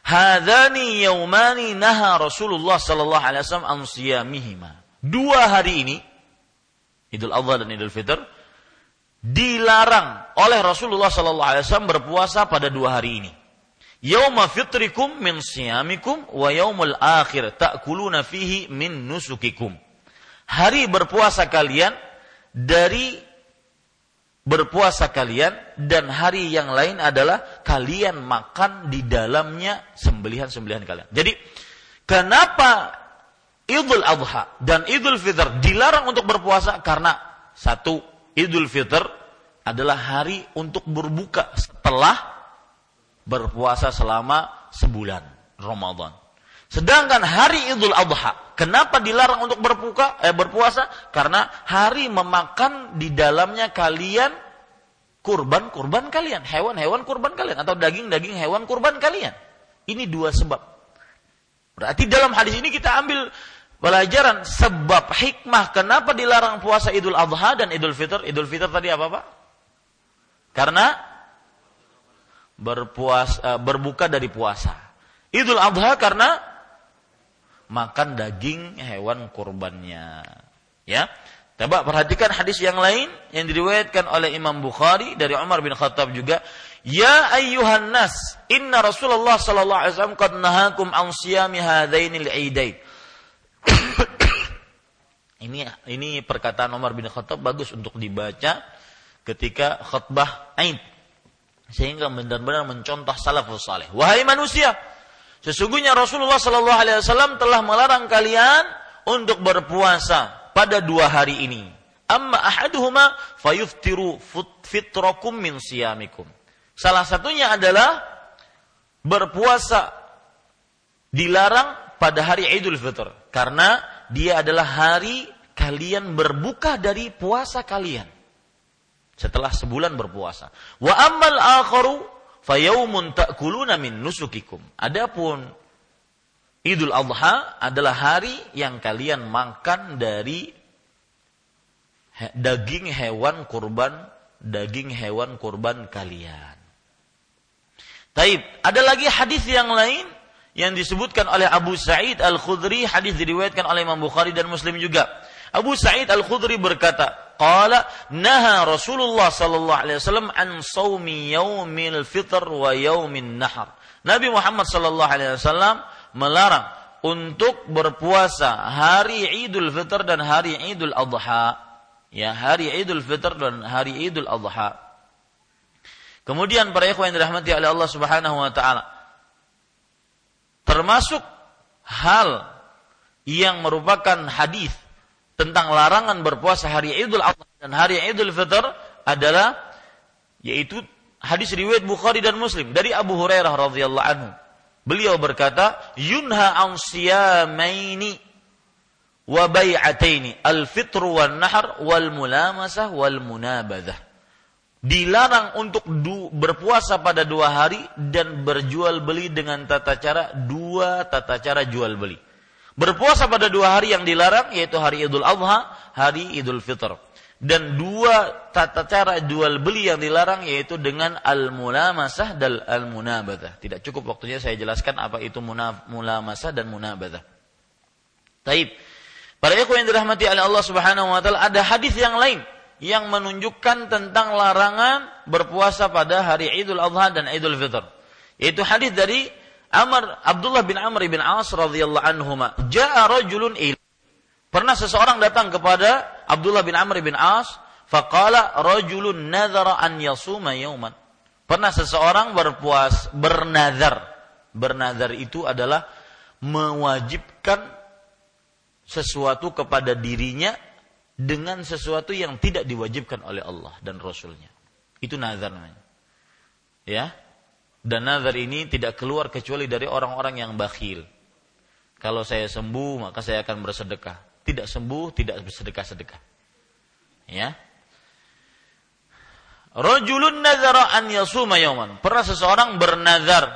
"Hadzani yaumani naha Rasulullah sallallahu alaihi wasallam an siyamihima." Dua hari ini, Idul Adha dan Idul Fitr, dilarang oleh Rasulullah Sallallahu Alaihi Wasallam berpuasa pada dua hari ini. Yauma fitrikum min siyamikum wa yaumul akhir ta'kuluna fihi min nusukikum. Hari berpuasa kalian dari berpuasa kalian dan hari yang lain adalah kalian makan di dalamnya sembelihan-sembelihan kalian. Jadi kenapa Idul Adha dan Idul Fitr dilarang untuk berpuasa karena satu Idul Fitr adalah hari untuk berbuka setelah berpuasa selama sebulan. Ramadan. Sedangkan hari Idul Adha, kenapa dilarang untuk berbuka eh, berpuasa? Karena hari memakan di dalamnya kalian kurban-kurban kalian, hewan-hewan kurban kalian atau daging-daging hewan kurban kalian. Ini dua sebab. Berarti dalam hadis ini kita ambil pelajaran sebab hikmah kenapa dilarang puasa Idul Adha dan Idul Fitr. Idul Fitr tadi apa, Pak? Karena berpuasa berbuka dari puasa. Idul Adha karena makan daging hewan kurbannya. Ya. Coba perhatikan hadis yang lain yang diriwayatkan oleh Imam Bukhari dari Umar bin Khattab juga. Ya ayyuhan nas, inna Rasulullah sallallahu alaihi wasallam qad nahakum an siyami hadainil idain. Ini ini perkataan Umar bin Khattab bagus untuk dibaca ketika khutbah Aid sehingga benar-benar mencontoh salafus saleh. Wahai manusia, Sesungguhnya Rasulullah Shallallahu Alaihi Wasallam telah melarang kalian untuk berpuasa pada dua hari ini. Amma ahaduhuma fayuftiru fitrakum min siyamikum. Salah satunya adalah berpuasa dilarang pada hari Idul Fitr karena dia adalah hari kalian berbuka dari puasa kalian setelah sebulan berpuasa. Wa ammal akharu fayaumun ta'kuluna min nusukikum. Adapun Idul Adha adalah hari yang kalian makan dari daging hewan kurban, daging hewan kurban kalian. Taib, ada lagi hadis yang lain yang disebutkan oleh Abu Sa'id Al-Khudri, hadis diriwayatkan oleh Imam Bukhari dan Muslim juga. Abu Sa'id Al-Khudri berkata, qala naha Rasulullah sallallahu alaihi wasallam an saumi yaumil fitr wa yaumin nahar. Nabi Muhammad sallallahu alaihi wasallam melarang untuk berpuasa hari Idul Fitr dan hari Idul Adha. Ya, hari Idul Fitr dan hari Idul Adha. Kemudian para ikhwan yang dirahmati oleh Allah Subhanahu wa taala termasuk hal yang merupakan hadis tentang larangan berpuasa hari Idul Adha dan hari Idul Fitr adalah yaitu hadis riwayat Bukhari dan Muslim dari Abu Hurairah radhiyallahu anhu. Beliau berkata, "Yunha an siyamaini wa bai'ataini, al-fitr wan nahr wal mulamasah wal munabadah." Dilarang untuk du, berpuasa pada dua hari dan berjual beli dengan tata cara dua tata cara jual beli. Berpuasa pada dua hari yang dilarang yaitu hari Idul Adha, hari Idul Fitr. Dan dua tata cara jual beli yang dilarang yaitu dengan al-mulamasah dan al-munabadah. Tidak cukup waktunya saya jelaskan apa itu mulamasah dan munabadah. Taib. Para ikhwan yang dirahmati oleh Allah Subhanahu wa taala ada hadis yang lain yang menunjukkan tentang larangan berpuasa pada hari Idul Adha dan Idul Fitr. Yaitu hadis dari Amr Abdullah bin Amr bin As radhiyallahu anhuma jaa rajulun il Pernah seseorang datang kepada Abdullah bin Amr bin As faqala rajulun nadhara an yasuma yauman. Pernah seseorang berpuas bernazar. Bernazar itu adalah mewajibkan sesuatu kepada dirinya dengan sesuatu yang tidak diwajibkan oleh Allah dan Rasulnya. Itu nazar namanya. Ya, dan nazar ini tidak keluar kecuali dari orang-orang yang bakhil. Kalau saya sembuh, maka saya akan bersedekah. Tidak sembuh, tidak bersedekah-sedekah. Ya. Rajulun nazara an yasuma yawman. Pernah seseorang bernazar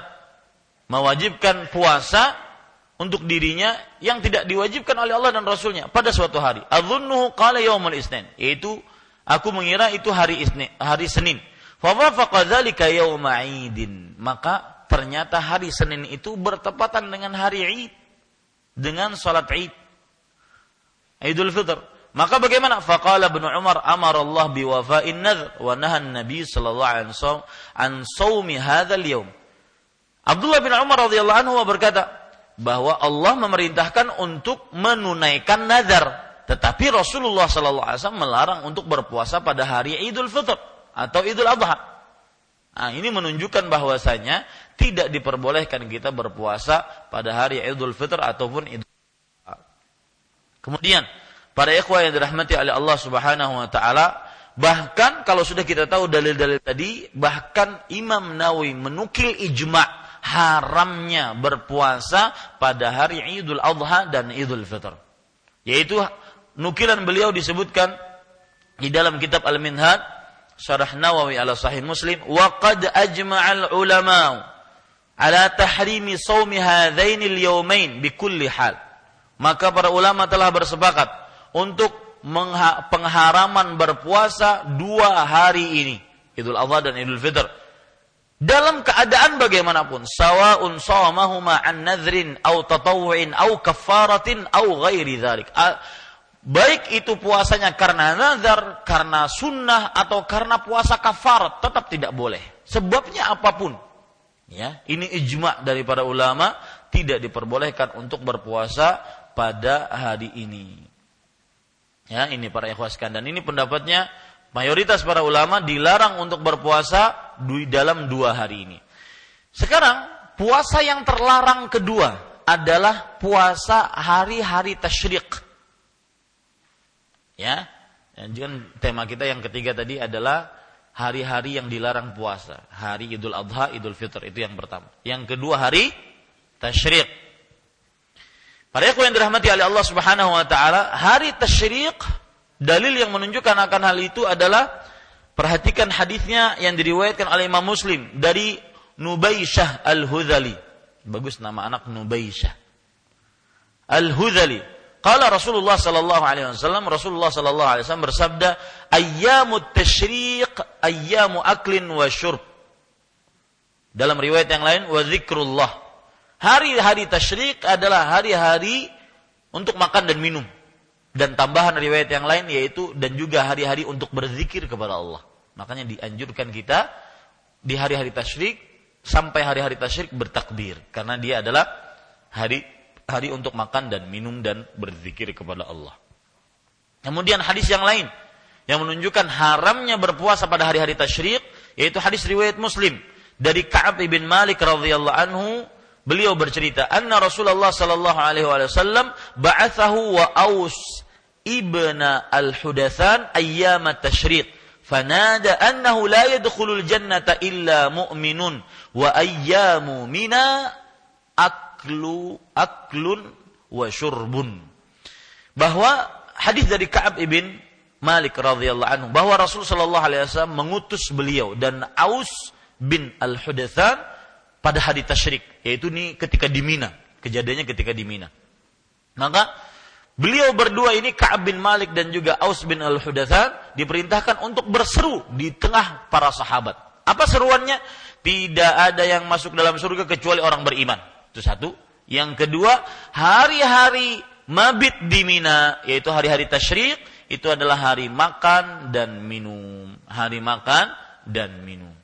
mewajibkan puasa untuk dirinya yang tidak diwajibkan oleh Allah dan Rasulnya pada suatu hari. Adzunnuhu qala yawmul isnin. Yaitu aku mengira itu hari Isnin, hari Senin. Fawafaqa dzalika yauma idin. Maka ternyata hari Senin itu bertepatan dengan hari Id. Dengan salat Id. Idul Fitr. Maka bagaimana? Faqala Ibnu Umar amara Allah biwafa'in nadhr wa nahan Nabi sallallahu alaihi wasallam an saumi hadzal yaum. Abdullah bin Umar radhiyallahu anhu berkata bahwa Allah memerintahkan untuk menunaikan nazar, tetapi Rasulullah sallallahu alaihi wasallam melarang untuk berpuasa pada hari Idul Fitr atau Idul Adha. Nah, ini menunjukkan bahwasanya tidak diperbolehkan kita berpuasa pada hari Idul Fitr ataupun Idul Adha. Kemudian, para ikhwah yang dirahmati oleh Allah Subhanahu wa taala, bahkan kalau sudah kita tahu dalil-dalil tadi, bahkan Imam Nawawi menukil ijma' haramnya berpuasa pada hari Idul Adha dan Idul Fitr. Yaitu nukilan beliau disebutkan di dalam kitab Al-Minhaj Syarah Nawawi ala Sahih Muslim wa qad ajma'al ulama ala tahrimi shaumi hadaini al-yawmain bi kulli hal. Maka para ulama telah bersepakat untuk pengharaman berpuasa dua hari ini, Idul Adha dan Idul Fitr. Dalam keadaan bagaimanapun, sawaun sawmahuma an nadhrin au tatawwu'in au kaffaratin au ghairi dzalik. Baik itu puasanya karena nazar, karena sunnah atau karena puasa kafarat tetap tidak boleh. Sebabnya apa pun. Ya, ini ijma dari para ulama tidak diperbolehkan untuk berpuasa pada hari ini. Ya, ini para ikhwas dan ini pendapatnya mayoritas para ulama dilarang untuk berpuasa di dalam dua hari ini. Sekarang puasa yang terlarang kedua adalah puasa hari-hari tasyrik. Ya, dan tema kita yang ketiga tadi adalah hari-hari yang dilarang puasa. Hari Idul Adha, Idul Fitr itu yang pertama. Yang kedua hari tasyrik. Para yang dirahmati oleh Allah Subhanahu wa taala, hari tasyriq dalil yang menunjukkan akan hal itu adalah perhatikan hadisnya yang diriwayatkan oleh Imam Muslim dari Nubaisyah Al-Hudzali. Bagus nama anak Nubaisyah. Al-Hudzali. Qala Rasulullah sallallahu alaihi wasallam Rasulullah sallallahu alaihi wasallam bersabda ayyamut tasyriq ayyamu aklin wa syurb. Dalam riwayat yang lain wa dzikrullah Hari-hari tasyrik adalah hari-hari untuk makan dan minum. Dan tambahan riwayat yang lain yaitu dan juga hari-hari untuk berzikir kepada Allah. Makanya dianjurkan kita di hari-hari tasyrik sampai hari-hari tasyrik bertakbir karena dia adalah hari hari untuk makan dan minum dan berzikir kepada Allah. Kemudian hadis yang lain yang menunjukkan haramnya berpuasa pada hari-hari tasyrik yaitu hadis riwayat Muslim dari Ka'ab bin Malik radhiyallahu anhu Beliau bercerita, anna Rasulullah sallallahu alaihi wasallam ba'athahu wa Aus ibna al-Hudatsan ayyam at-tashriq. Fanada annahu la yadkhulul jannata illa mu'minun wa ayyamu mina aklu aklun wa syurbun. Bahwa hadis dari Ka'ab ibn Malik radhiyallahu anhu bahwa Rasul sallallahu alaihi wasallam mengutus beliau dan Aus bin Al-Hudatsan pada hari tasyrik, yaitu ini ketika di Mina, kejadiannya ketika di Mina. Maka beliau berdua ini Ka'ab bin Malik dan juga Aus bin Al-Hudatsan diperintahkan untuk berseru di tengah para sahabat. Apa seruannya? Tidak ada yang masuk dalam surga kecuali orang beriman. Itu satu. Yang kedua, hari-hari mabit di Mina, yaitu hari-hari tasyrik, itu adalah hari makan dan minum. Hari makan dan minum.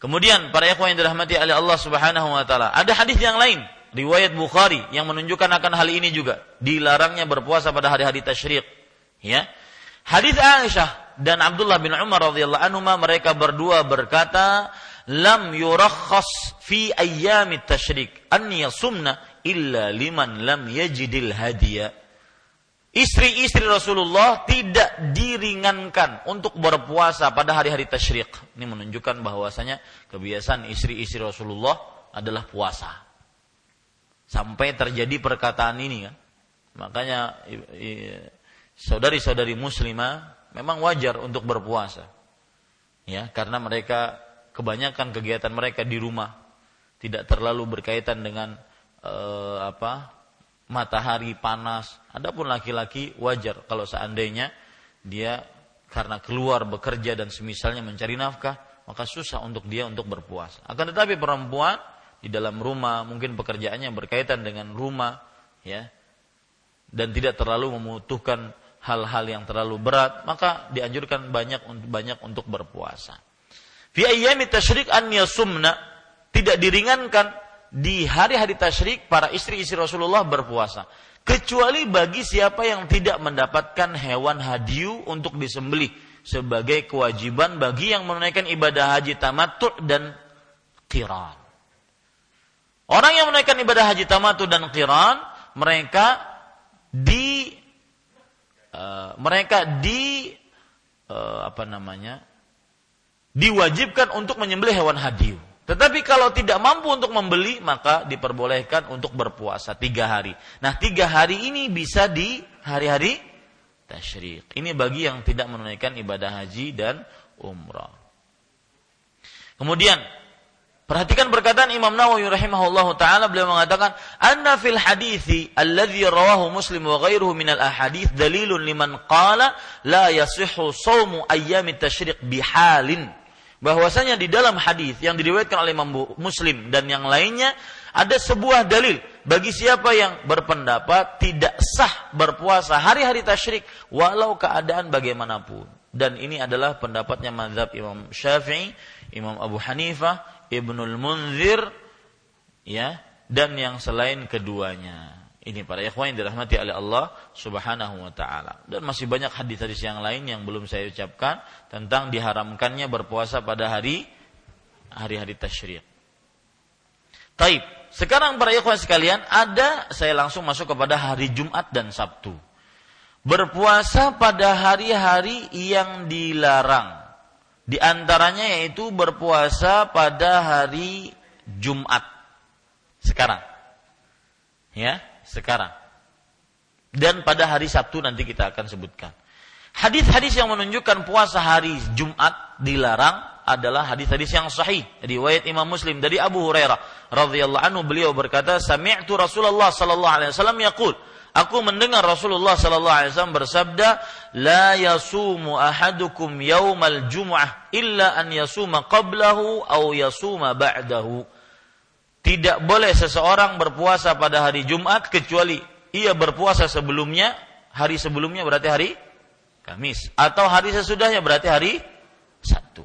Kemudian para ikhwan yang dirahmati oleh Allah Subhanahu wa taala, ada hadis yang lain riwayat Bukhari yang menunjukkan akan hal ini juga dilarangnya berpuasa pada hari-hari tasyrik ya hadis Aisyah dan Abdullah bin Umar radhiyallahu anhu mereka berdua berkata lam yurakhas fi ayyami tasyrik an yasumna illa liman lam yajidil hadiya Istri-istri Rasulullah tidak diringankan untuk berpuasa pada hari-hari tasyrik. Ini menunjukkan bahwasanya kebiasaan istri-istri Rasulullah adalah puasa. Sampai terjadi perkataan ini kan. Makanya saudari-saudari muslimah memang wajar untuk berpuasa. Ya, karena mereka kebanyakan kegiatan mereka di rumah tidak terlalu berkaitan dengan uh, apa matahari panas. Adapun laki-laki wajar kalau seandainya dia karena keluar bekerja dan semisalnya mencari nafkah, maka susah untuk dia untuk berpuasa. Akan tetapi perempuan di dalam rumah mungkin pekerjaannya berkaitan dengan rumah, ya, dan tidak terlalu membutuhkan hal-hal yang terlalu berat, maka dianjurkan banyak untuk banyak untuk berpuasa. Fi ayyami tasyrik an yasumna tidak diringankan di hari-hari tasyrik para istri-istri Rasulullah berpuasa. Kecuali bagi siapa yang tidak mendapatkan hewan hadiu untuk disembelih sebagai kewajiban bagi yang menunaikan ibadah haji tamattu dan qiran. Orang yang menunaikan ibadah haji tamattu dan qiran, mereka di uh, mereka di uh, apa namanya? diwajibkan untuk menyembelih hewan hadiu Tetapi kalau tidak mampu untuk membeli, maka diperbolehkan untuk berpuasa tiga hari. Nah, tiga hari ini bisa di hari-hari tasyrik. Ini bagi yang tidak menunaikan ibadah haji dan umrah. Kemudian Perhatikan perkataan Imam Nawawi rahimahullah taala beliau mengatakan anna fil hadithi alladhi rawahu Muslim wa ghairuhu min al ahadith dalilun liman qala la yasihhu shaumu ayyamit tasyriq bihalin. Bahwasanya di dalam hadis yang diriwayatkan oleh Imam Muslim dan yang lainnya ada sebuah dalil bagi siapa yang berpendapat tidak sah berpuasa hari-hari tasyrik walau keadaan bagaimanapun. Dan ini adalah pendapatnya mazhab Imam Syafi'i, Imam Abu Hanifah, Ibnul Munzir ya dan yang selain keduanya. Ini para ikhwan yang dirahmati oleh Allah Subhanahu wa taala. Dan masih banyak hadis-hadis yang lain yang belum saya ucapkan tentang diharamkannya berpuasa pada hari hari-hari tasyrik. Taib. Sekarang para ikhwan sekalian, ada saya langsung masuk kepada hari Jumat dan Sabtu. Berpuasa pada hari-hari yang dilarang di antaranya yaitu berpuasa pada hari Jumat. Sekarang. Ya, sekarang. Dan pada hari Sabtu nanti kita akan sebutkan. Hadis-hadis yang menunjukkan puasa hari Jumat dilarang adalah hadis-hadis yang sahih riwayat Imam Muslim dari Abu Hurairah radhiyallahu anhu beliau berkata sami'tu Rasulullah sallallahu alaihi wasallam yaqul Aku mendengar Rasulullah sallallahu alaihi wasallam bersabda, "La yasumu ahadukum yaumal jum'ah illa an yasuma qablahu aw yasuma ba'dahu." Tidak boleh seseorang berpuasa pada hari Jumat kecuali ia berpuasa sebelumnya, hari sebelumnya berarti hari Kamis atau hari sesudahnya berarti hari Sabtu.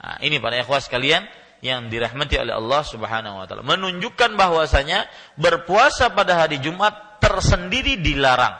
Nah, ini para ikhwas sekalian yang dirahmati oleh Allah Subhanahu wa taala menunjukkan bahwasanya berpuasa pada hari Jumat tersendiri dilarang.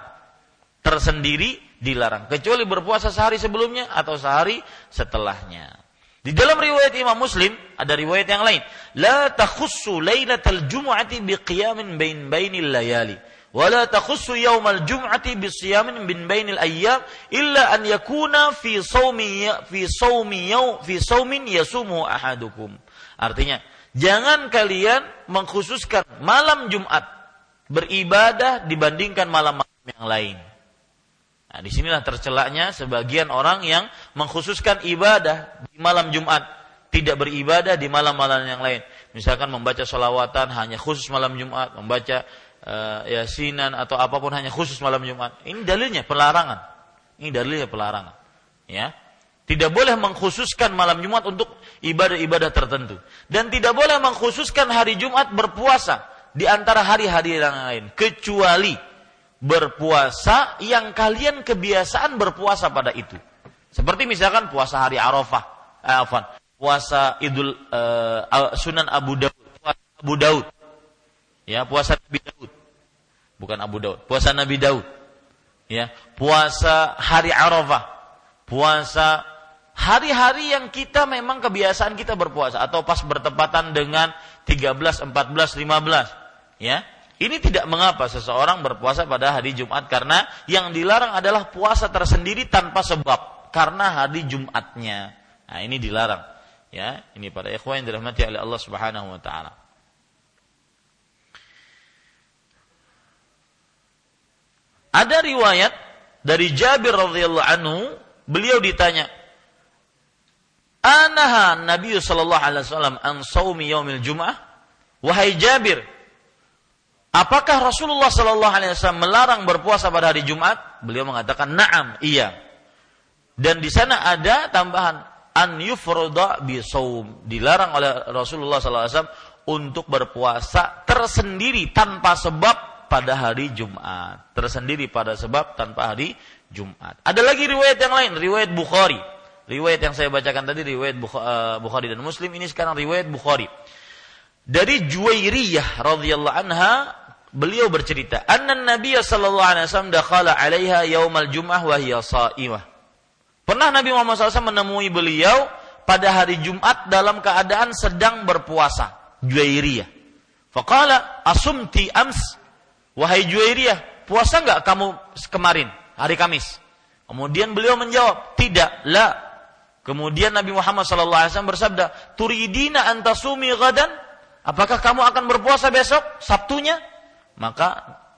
Tersendiri dilarang. Kecuali berpuasa sehari sebelumnya atau sehari setelahnya. Di dalam riwayat Imam Muslim ada riwayat yang lain, la takhussu lailatal jum'ati biqiyamin bain bainil layali wa la takhussu yaumal jum'ati bisiyamin bin bainil ayyam illa an yakuna fi في ya, fi saumi yau fi saumin yasumu ahadukum. Artinya, jangan kalian mengkhususkan malam Jumat beribadah dibandingkan malam-malam yang lain. Nah, di sinilah tercelaknya sebagian orang yang mengkhususkan ibadah di malam Jumat, tidak beribadah di malam-malam yang lain. Misalkan membaca sholawatan hanya khusus malam Jumat, membaca uh, yasinan atau apa pun hanya khusus malam Jumat. Ini dalilnya pelarangan. Ini dalilnya pelarangan. Ya, tidak boleh mengkhususkan malam Jumat untuk ibadah-ibadah tertentu dan tidak boleh mengkhususkan hari Jumat berpuasa di antara hari-hari yang lain kecuali berpuasa yang kalian kebiasaan berpuasa pada itu. Seperti misalkan puasa hari Arafah, eh, afan, puasa Idul eh, Sunan Abu Daud, puasa Abu Daud. Ya, puasa Nabi Daud. Bukan Abu Daud, puasa Nabi Daud. Ya, puasa hari Arafah, puasa hari-hari yang kita memang kebiasaan kita berpuasa atau pas bertepatan dengan 13, 14, 15 Ya, ini tidak mengapa seseorang berpuasa pada hari Jumat karena yang dilarang adalah puasa tersendiri tanpa sebab karena hari Jumatnya. Nah, ini dilarang. Ya, ini pada ikhwan yang dirahmati oleh Allah Subhanahu wa taala. Ada riwayat dari Jabir radhiyallahu anhu, beliau ditanya, "Anaha Nabi sallallahu alaihi wasallam an saumi yaumil Jum'ah?" Wahai Jabir, Apakah Rasulullah Shallallahu Alaihi Wasallam melarang berpuasa pada hari Jumat? Beliau mengatakan, "Naam, iya." Dan di sana ada tambahan an yufroda bisawm dilarang oleh Rasulullah Sallallahu Alaihi Wasallam untuk berpuasa tersendiri tanpa sebab pada hari Jumat. Tersendiri pada sebab tanpa hari Jumat. Ada lagi riwayat yang lain, riwayat Bukhari. Riwayat yang saya bacakan tadi riwayat eh, Bukhari dan Muslim ini sekarang riwayat Bukhari. Dari Juwairiyah radhiyallahu anha beliau bercerita, "Anna Nabi sallallahu alaihi wasallam dakhala 'alaiha yaumal jum'ah wa hiya sha'imah." Pernah Nabi Muhammad SAW menemui beliau pada hari Jumat dalam keadaan sedang berpuasa. Juwairiyah. Faqala asumti ams. Wahai Juwairiyah, puasa enggak kamu kemarin, hari Kamis? Kemudian beliau menjawab, tidak, la. Kemudian Nabi Muhammad SAW bersabda, Turidina antasumi gadan? Apakah kamu akan berpuasa besok, Sabtunya? Maka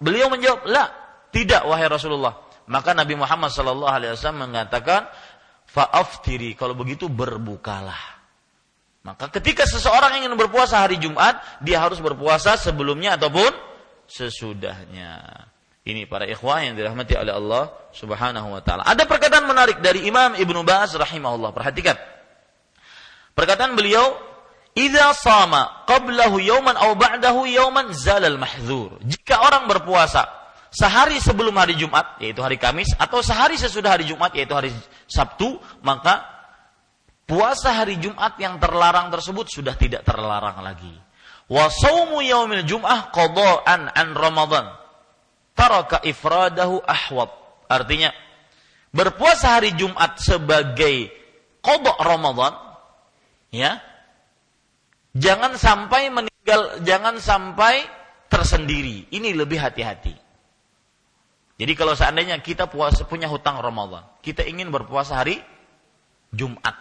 beliau menjawab, La, tidak wahai Rasulullah. Maka Nabi Muhammad SAW mengatakan, Fa'aftiri, kalau begitu berbukalah. Maka ketika seseorang ingin berpuasa hari Jumat, dia harus berpuasa sebelumnya ataupun sesudahnya. Ini para ikhwah yang dirahmati oleh Allah Subhanahu wa taala. Ada perkataan menarik dari Imam Ibnu Ba'as rahimahullah. Perhatikan. Perkataan beliau, "Idza sama qablahu yawman aw ba'dahu yawman zalal mahdzur." Jika orang berpuasa sehari sebelum hari Jumat, yaitu hari Kamis, atau sehari sesudah hari Jumat, yaitu hari Sabtu, maka puasa hari Jumat yang terlarang tersebut sudah tidak terlarang lagi. Wa saumu yaumil jum'ah qada'an an Ramadan taraka ifradahu ahwab. Artinya berpuasa hari Jumat sebagai kodok Ramadan ya jangan sampai meninggal jangan sampai tersendiri ini lebih hati-hati jadi kalau seandainya kita puasa punya hutang Ramadan kita ingin berpuasa hari Jumat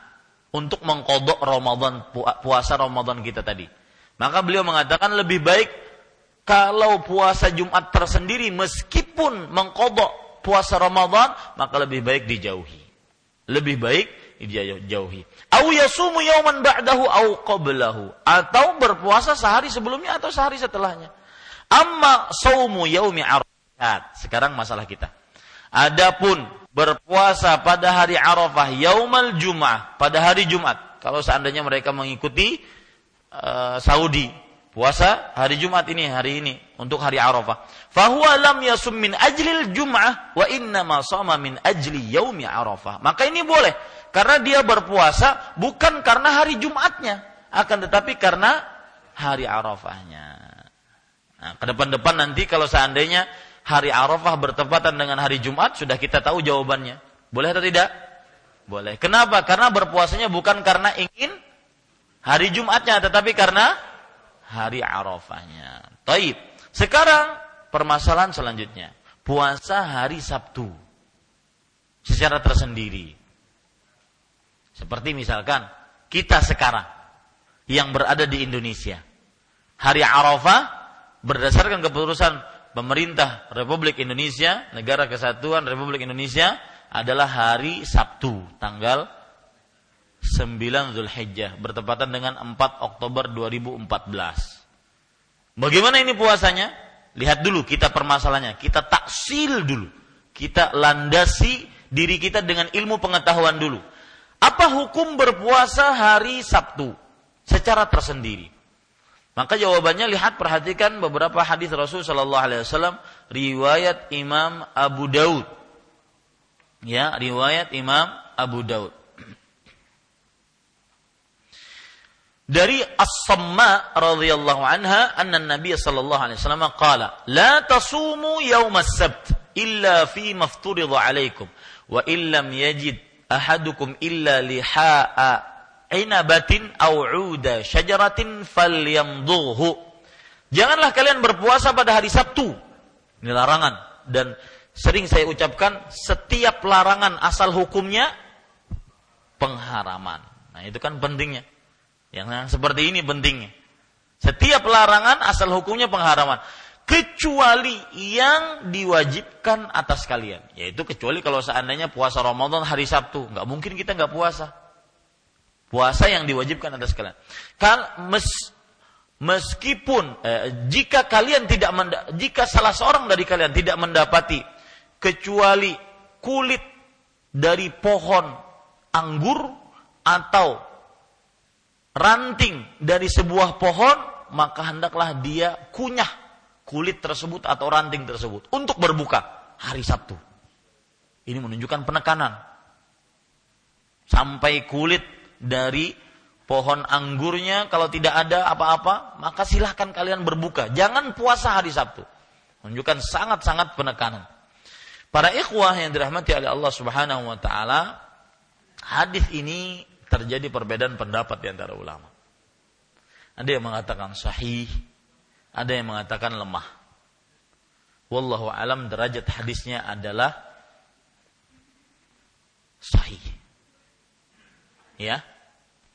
untuk mengkodok Ramadan puasa Ramadan kita tadi maka beliau mengatakan lebih baik kalau puasa Jumat tersendiri meskipun mengkodok puasa Ramadan maka lebih baik dijauhi. Lebih baik dijauhi. Au yasumu yauman ba'dahu au qablahu atau berpuasa sehari sebelumnya atau sehari setelahnya. Amma saumu yaumi Arafat. Sekarang masalah kita. Adapun berpuasa pada hari Arafah yaumal Jum'ah pada hari Jumat. Kalau seandainya mereka mengikuti uh, Saudi puasa hari Jumat ini hari ini untuk hari Arafah. Fahuwa lam yasum min ajlil Jum'ah wa inna ma sama min ajli yaumi Arafah. Maka ini boleh karena dia berpuasa bukan karena hari Jumatnya, akan tetapi karena hari Arafahnya. Nah, ke depan-depan nanti kalau seandainya hari Arafah bertepatan dengan hari Jumat sudah kita tahu jawabannya. Boleh atau tidak? Boleh. Kenapa? Karena berpuasanya bukan karena ingin hari Jumatnya tetapi karena hari Arafahnya. Taib. Sekarang permasalahan selanjutnya. Puasa hari Sabtu. Secara tersendiri. Seperti misalkan kita sekarang yang berada di Indonesia. Hari Arafah berdasarkan keputusan pemerintah Republik Indonesia, Negara Kesatuan Republik Indonesia adalah hari Sabtu, tanggal 9 Zulhijjah bertepatan dengan 4 Oktober 2014. Bagaimana ini puasanya? Lihat dulu kita permasalahannya, kita taksil dulu. Kita landasi diri kita dengan ilmu pengetahuan dulu. Apa hukum berpuasa hari Sabtu secara tersendiri? Maka jawabannya lihat perhatikan beberapa hadis Rasul Shallallahu Alaihi Wasallam riwayat Imam Abu Daud. Ya, riwayat Imam Abu Daud. Dari As-Samma radhiyallahu anha anna Nabi sallallahu alaihi wasallam qala la tasumu yawm as-sabt illa fi mafturidha alaikum wa illam yajid ahadukum illa liha'a inabatin aw 'uda syajaratin falyamdhuhu Janganlah kalian berpuasa pada hari Sabtu. Ini larangan dan sering saya ucapkan setiap larangan asal hukumnya pengharaman. Nah, itu kan pentingnya. Yang seperti ini pentingnya. Setiap larangan asal hukumnya pengharaman. Kecuali yang diwajibkan atas kalian. Yaitu kecuali kalau seandainya puasa Ramadan hari Sabtu. Nggak mungkin kita nggak puasa. Puasa yang diwajibkan atas kalian. Kal mes, meskipun eh, jika kalian tidak jika salah seorang dari kalian tidak mendapati kecuali kulit dari pohon anggur atau ranting dari sebuah pohon, maka hendaklah dia kunyah kulit tersebut atau ranting tersebut untuk berbuka hari Sabtu. Ini menunjukkan penekanan. Sampai kulit dari pohon anggurnya kalau tidak ada apa-apa, maka silahkan kalian berbuka. Jangan puasa hari Sabtu. Menunjukkan sangat-sangat penekanan. Para ikhwah yang dirahmati oleh Allah Subhanahu wa taala, hadis ini terjadi perbedaan pendapat di antara ulama. Ada yang mengatakan sahih, ada yang mengatakan lemah. Wallahu alam derajat hadisnya adalah sahih. ya.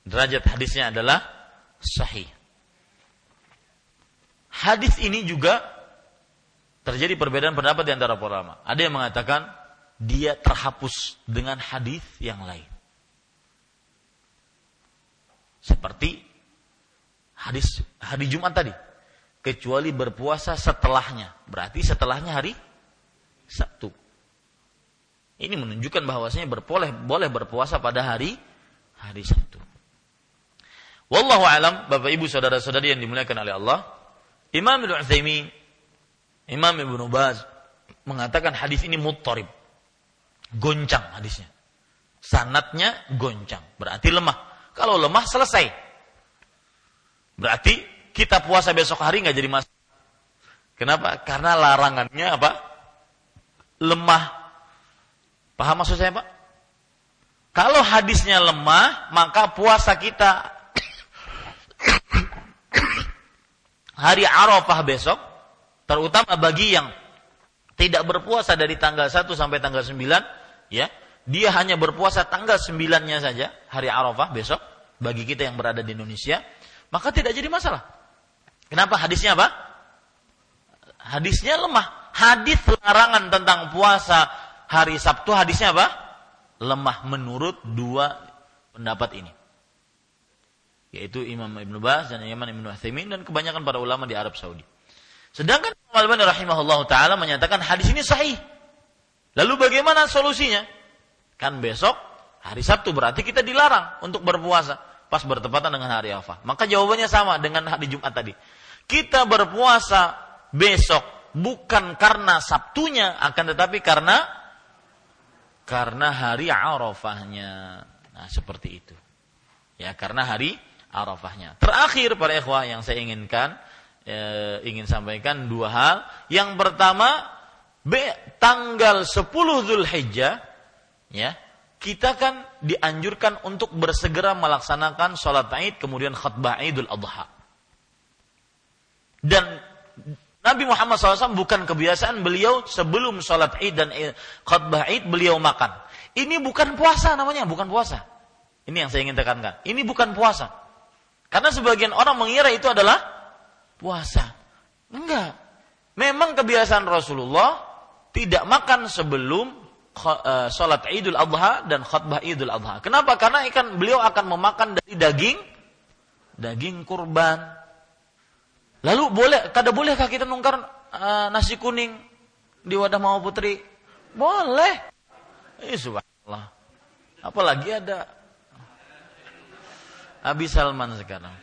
Derajat hadisnya adalah sahih. Hadis ini juga terjadi perbedaan pendapat di antara ulama. Ada yang mengatakan dia terhapus dengan hadis yang lain. Seperti hadis hari Jumat tadi. Kecuali berpuasa setelahnya. Berarti setelahnya hari Sabtu. Ini menunjukkan bahwasanya berboleh boleh berpuasa pada hari hari Sabtu. Wallahu alam, Bapak Ibu saudara-saudari yang dimuliakan oleh Allah, Imam Ibnu Utsaimin, Imam Ibnu Baz mengatakan hadis ini muttarib. Goncang hadisnya. Sanatnya goncang, berarti lemah. Kalau lemah selesai. Berarti kita puasa besok hari nggak jadi masalah. Kenapa? Karena larangannya apa? Lemah. Paham maksud saya, Pak? Kalau hadisnya lemah, maka puasa kita *coughs* hari Arafah besok, terutama bagi yang tidak berpuasa dari tanggal 1 sampai tanggal 9, ya, dia hanya berpuasa tanggal 9-nya saja, hari Arafah besok, bagi kita yang berada di Indonesia, maka tidak jadi masalah. Kenapa? Hadisnya apa? Hadisnya lemah. Hadis larangan tentang puasa hari Sabtu hadisnya apa? Lemah menurut dua pendapat ini yaitu Imam Ibn Baz dan Imam Ibn Uthaymin dan kebanyakan para ulama di Arab Saudi. Sedangkan Imam Al-Albani rahimahullah taala menyatakan hadis ini sahih. Lalu bagaimana solusinya? Kan besok hari Sabtu berarti kita dilarang untuk berpuasa pas bertepatan dengan hari Arafah. Maka jawabannya sama dengan hari Jumat tadi. Kita berpuasa besok bukan karena Sabtunya akan tetapi karena karena hari Arafahnya. Nah, seperti itu. Ya, karena hari Arafahnya. Terakhir para ikhwah yang saya inginkan eh, ingin sampaikan dua hal. Yang pertama B, tanggal 10 Zulhijjah ya, kita kan dianjurkan untuk bersegera melaksanakan sholat Id kemudian khutbah Idul Adha. Dan Nabi Muhammad SAW bukan kebiasaan beliau sebelum sholat Id dan khutbah Id beliau makan. Ini bukan puasa namanya, bukan puasa. Ini yang saya ingin tekankan. Ini bukan puasa. Karena sebagian orang mengira itu adalah puasa. Enggak. Memang kebiasaan Rasulullah tidak makan sebelum sholat Idul Adha dan khutbah Idul Adha. Kenapa? Karena ikan beliau akan memakan dari daging daging kurban. Lalu boleh, kada bolehkah kita nungkar uh, nasi kuning di wadah mau putri? Boleh. Eh, subhanallah. Apalagi ada Abi Salman sekarang.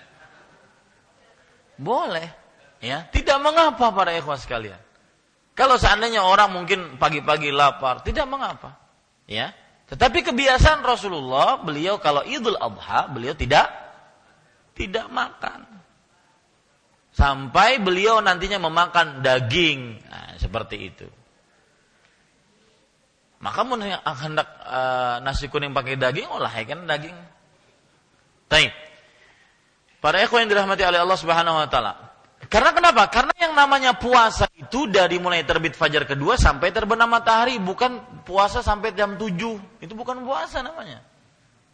Boleh, ya. Tidak mengapa para ikhwas sekalian. Kalau seandainya orang mungkin pagi-pagi lapar, tidak mengapa. Ya. Tetapi kebiasaan Rasulullah, beliau kalau Idul Adha, beliau tidak tidak makan. Sampai beliau nantinya memakan daging, nah, seperti itu. Maka hendak uh, nasi kuning pakai daging, olah kan daging Taib. Para ikhwan yang dirahmati oleh Allah Subhanahu wa taala. Karena kenapa? Karena yang namanya puasa itu dari mulai terbit fajar kedua sampai terbenam matahari, bukan puasa sampai jam 7. Itu bukan puasa namanya.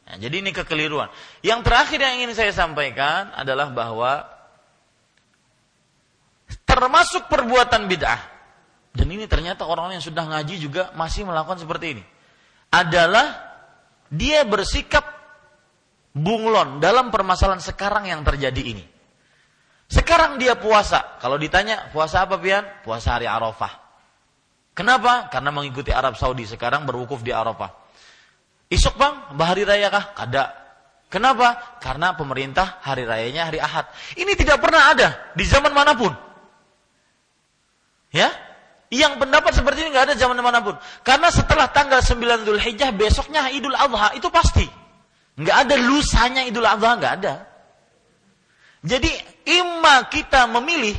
Nah, jadi ini kekeliruan. Yang terakhir yang ingin saya sampaikan adalah bahwa termasuk perbuatan bid'ah dan ini ternyata orang yang sudah ngaji juga masih melakukan seperti ini adalah dia bersikap bunglon dalam permasalahan sekarang yang terjadi ini. Sekarang dia puasa. Kalau ditanya, puasa apa Pian? Puasa hari Arafah. Kenapa? Karena mengikuti Arab Saudi sekarang berwukuf di Arafah. Isuk bang, bahari raya kah? Kada. Kenapa? Karena pemerintah hari rayanya hari Ahad. Ini tidak pernah ada di zaman mana pun. Ya, yang pendapat seperti ini nggak ada zaman mana pun. Karena setelah tanggal 9 Dhul Hijjah besoknya Idul Adha itu pasti. Nggak ada lusanya Idul Adha, nggak ada. Jadi imma kita memilih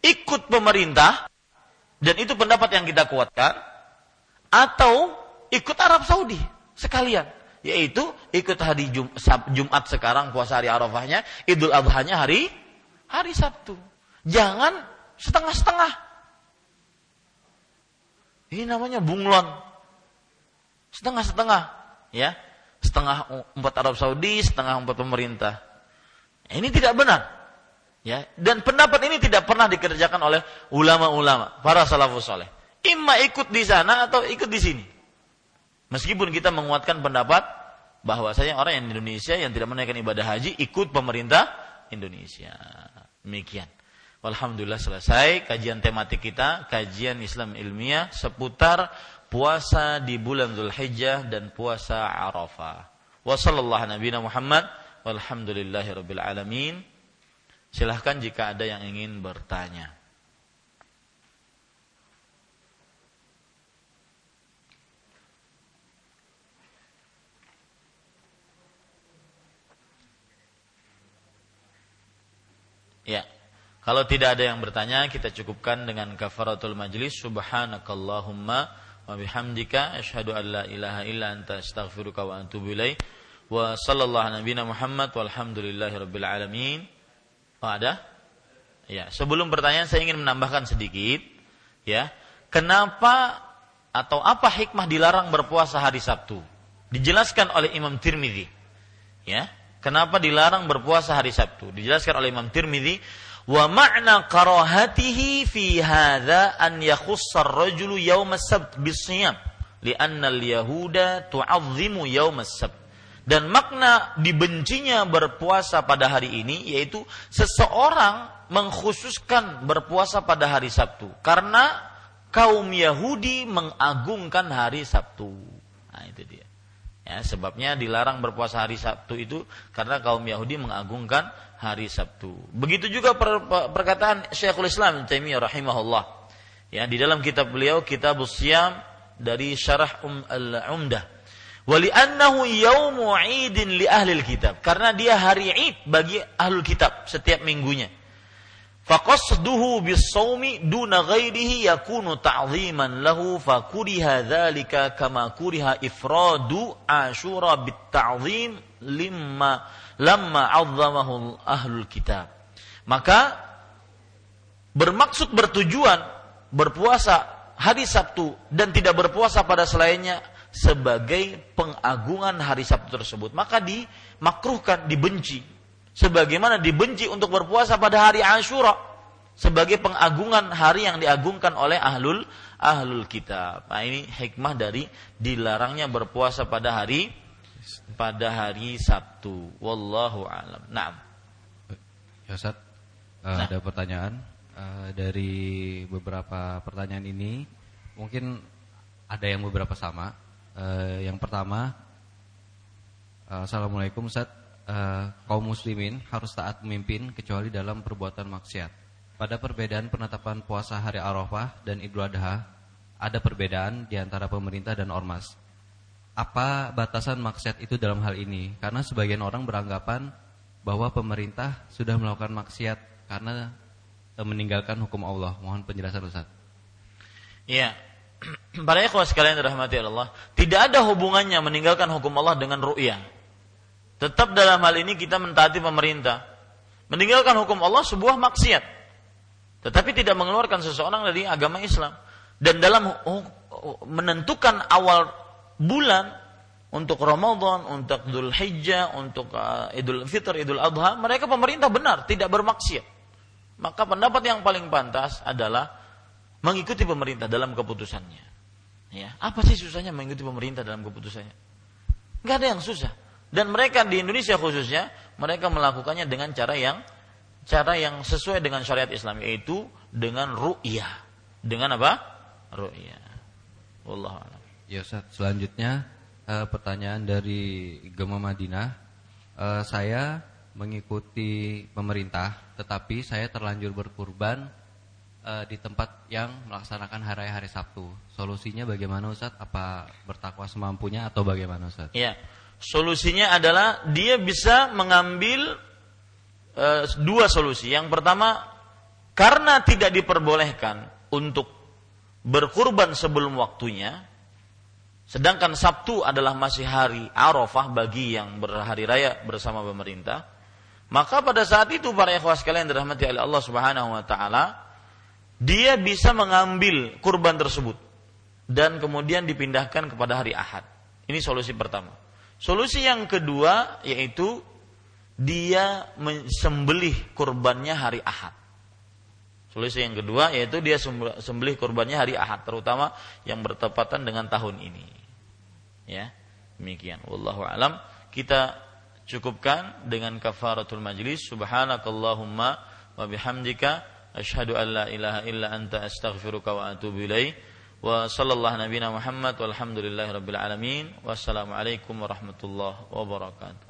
ikut pemerintah dan itu pendapat yang kita kuatkan atau ikut Arab Saudi sekalian yaitu ikut hari Jum, Jumat sekarang puasa hari Arafahnya, Idul Adha-nya hari hari Sabtu. Jangan setengah-setengah. Ini namanya bunglon. Setengah-setengah, ya. Setengah umat Arab Saudi, setengah umat pemerintah. Ini tidak benar. Ya, dan pendapat ini tidak pernah dikerjakan oleh ulama-ulama, para salafus soleh. Imma ikut di sana atau ikut di sini. Meskipun kita menguatkan pendapat bahwasanya orang yang Indonesia yang tidak menaikkan ibadah haji ikut pemerintah Indonesia. Demikian. Alhamdulillah selesai kajian tematik kita, kajian Islam ilmiah seputar puasa di bulan Zulhijjah dan puasa Arafah. Wassallallahu nabiyana Muhammad walhamdulillahirabbil alamin. Silahkan jika ada yang ingin bertanya. Ya. Kalau tidak ada yang bertanya, kita cukupkan dengan kafaratul majlis. Subhanakallahumma wa bihamdika asyhadu an la ilaha illa anta astaghfiruka wa atubu ilaik. Wa sallallahu nabiyana Muhammad walhamdulillahi rabbil alamin. Oh, ada? Ya, sebelum pertanyaan saya ingin menambahkan sedikit, ya. Kenapa atau apa hikmah dilarang berpuasa hari Sabtu? Dijelaskan oleh Imam Tirmidzi. Ya, kenapa dilarang berpuasa hari Sabtu? Dijelaskan oleh Imam Tirmidzi, wa ma'na karahatihi fi hadza an yakhussa ar-rajulu yawm as-sabt bis-siyam li'anna al-yahuda tu'azzimu yawm as-sabt dan makna dibencinya berpuasa pada hari ini yaitu seseorang mengkhususkan berpuasa pada hari Sabtu karena kaum Yahudi mengagungkan hari Sabtu. Nah, itu dia. Ya, sebabnya dilarang berpuasa hari Sabtu itu karena kaum Yahudi mengagungkan hari Sabtu. Begitu juga per, per, perkataan Syekhul Islam Taimiyah rahimahullah. Ya, di dalam kitab beliau Kitab Usyam dari Syarah Um Al-Umdah Wali annahu yaumu idin li ahli kitab. Karena dia hari id bagi ahli kitab setiap minggunya. Faqasduhu bis-sawmi duna ghairihi yakunu ta'ziman lahu fakuriha dzalika kama kuriha ifradu Ashura bit-ta'zim limma lamma 'azzamahu ahlul kitab. Maka bermaksud bertujuan berpuasa hari Sabtu dan tidak berpuasa pada selainnya sebagai pengagungan hari Sabtu tersebut, maka dimakruhkan, dibenci. Sebagaimana dibenci untuk berpuasa pada hari Ashura sebagai pengagungan hari yang diagungkan oleh ahlul ahlul kitab. Nah, ini hikmah dari dilarangnya berpuasa pada hari pada hari Sabtu. Wallahu alam. Naam. Ya Ustaz, uh, nah. ada pertanyaan uh, dari beberapa pertanyaan ini. Mungkin ada yang beberapa sama. Uh, yang pertama, uh, Assalamualaikum Ustaz. Uh, kaum muslimin harus taat memimpin kecuali dalam perbuatan maksiat. Pada perbedaan penetapan puasa hari Arafah dan Idul Adha, ada perbedaan di antara pemerintah dan ormas. Apa batasan maksiat itu dalam hal ini? Karena sebagian orang beranggapan bahwa pemerintah sudah melakukan maksiat karena meninggalkan hukum Allah. Mohon penjelasan Ustaz. Iya, *clears throat* para ikhwah sekalian dirahmati Allah, tidak ada hubungannya meninggalkan hukum Allah dengan ru'yah. Tetap dalam hal ini kita mentaati pemerintah. Meninggalkan hukum Allah sebuah maksiat. Tetapi tidak mengeluarkan seseorang dari agama Islam. Dan dalam menentukan awal bulan untuk Ramadan, untuk Idul Hijjah, untuk uh, Idul Fitr, Idul Adha, mereka pemerintah benar, tidak bermaksiat. Maka pendapat yang paling pantas adalah mengikuti pemerintah dalam keputusannya. Ya, apa sih susahnya mengikuti pemerintah dalam keputusannya? Gak ada yang susah. Dan mereka di Indonesia khususnya, mereka melakukannya dengan cara yang cara yang sesuai dengan syariat Islam yaitu dengan ru'yah. Dengan apa? Ru'yah. Wallahu a'lam. Ya Ustaz, selanjutnya uh, pertanyaan dari Gema Madinah. Uh, saya mengikuti pemerintah, tetapi saya terlanjur berkurban uh, di tempat yang melaksanakan hari hari Sabtu. Solusinya bagaimana Ustaz? Apa bertakwa semampunya atau bagaimana Ustaz? Ya. Solusinya adalah dia bisa mengambil uh, dua solusi. Yang pertama, karena tidak diperbolehkan untuk berkurban sebelum waktunya, sedangkan Sabtu adalah masih hari Arafah bagi yang berhari raya bersama pemerintah, maka pada saat itu para ikhwah sekalian dirahmati oleh Allah Subhanahu wa taala, dia bisa mengambil kurban tersebut dan kemudian dipindahkan kepada hari Ahad. Ini solusi pertama. Solusi yang kedua yaitu dia sembelih kurbannya hari Ahad. Solusi yang kedua yaitu dia sembelih kurbannya hari Ahad, terutama yang bertepatan dengan tahun ini. Ya, demikian. Wallahu alam. Kita cukupkan dengan kafaratul majlis. Subhanakallahumma wa bihamdika asyhadu an la ilaha illa anta astaghfiruka wa atubu ilaik. Wa sallallahu nabiyana Muhammad walhamdulillahi rabbil alamin. Wassalamualaikum warahmatullahi wabarakatuh.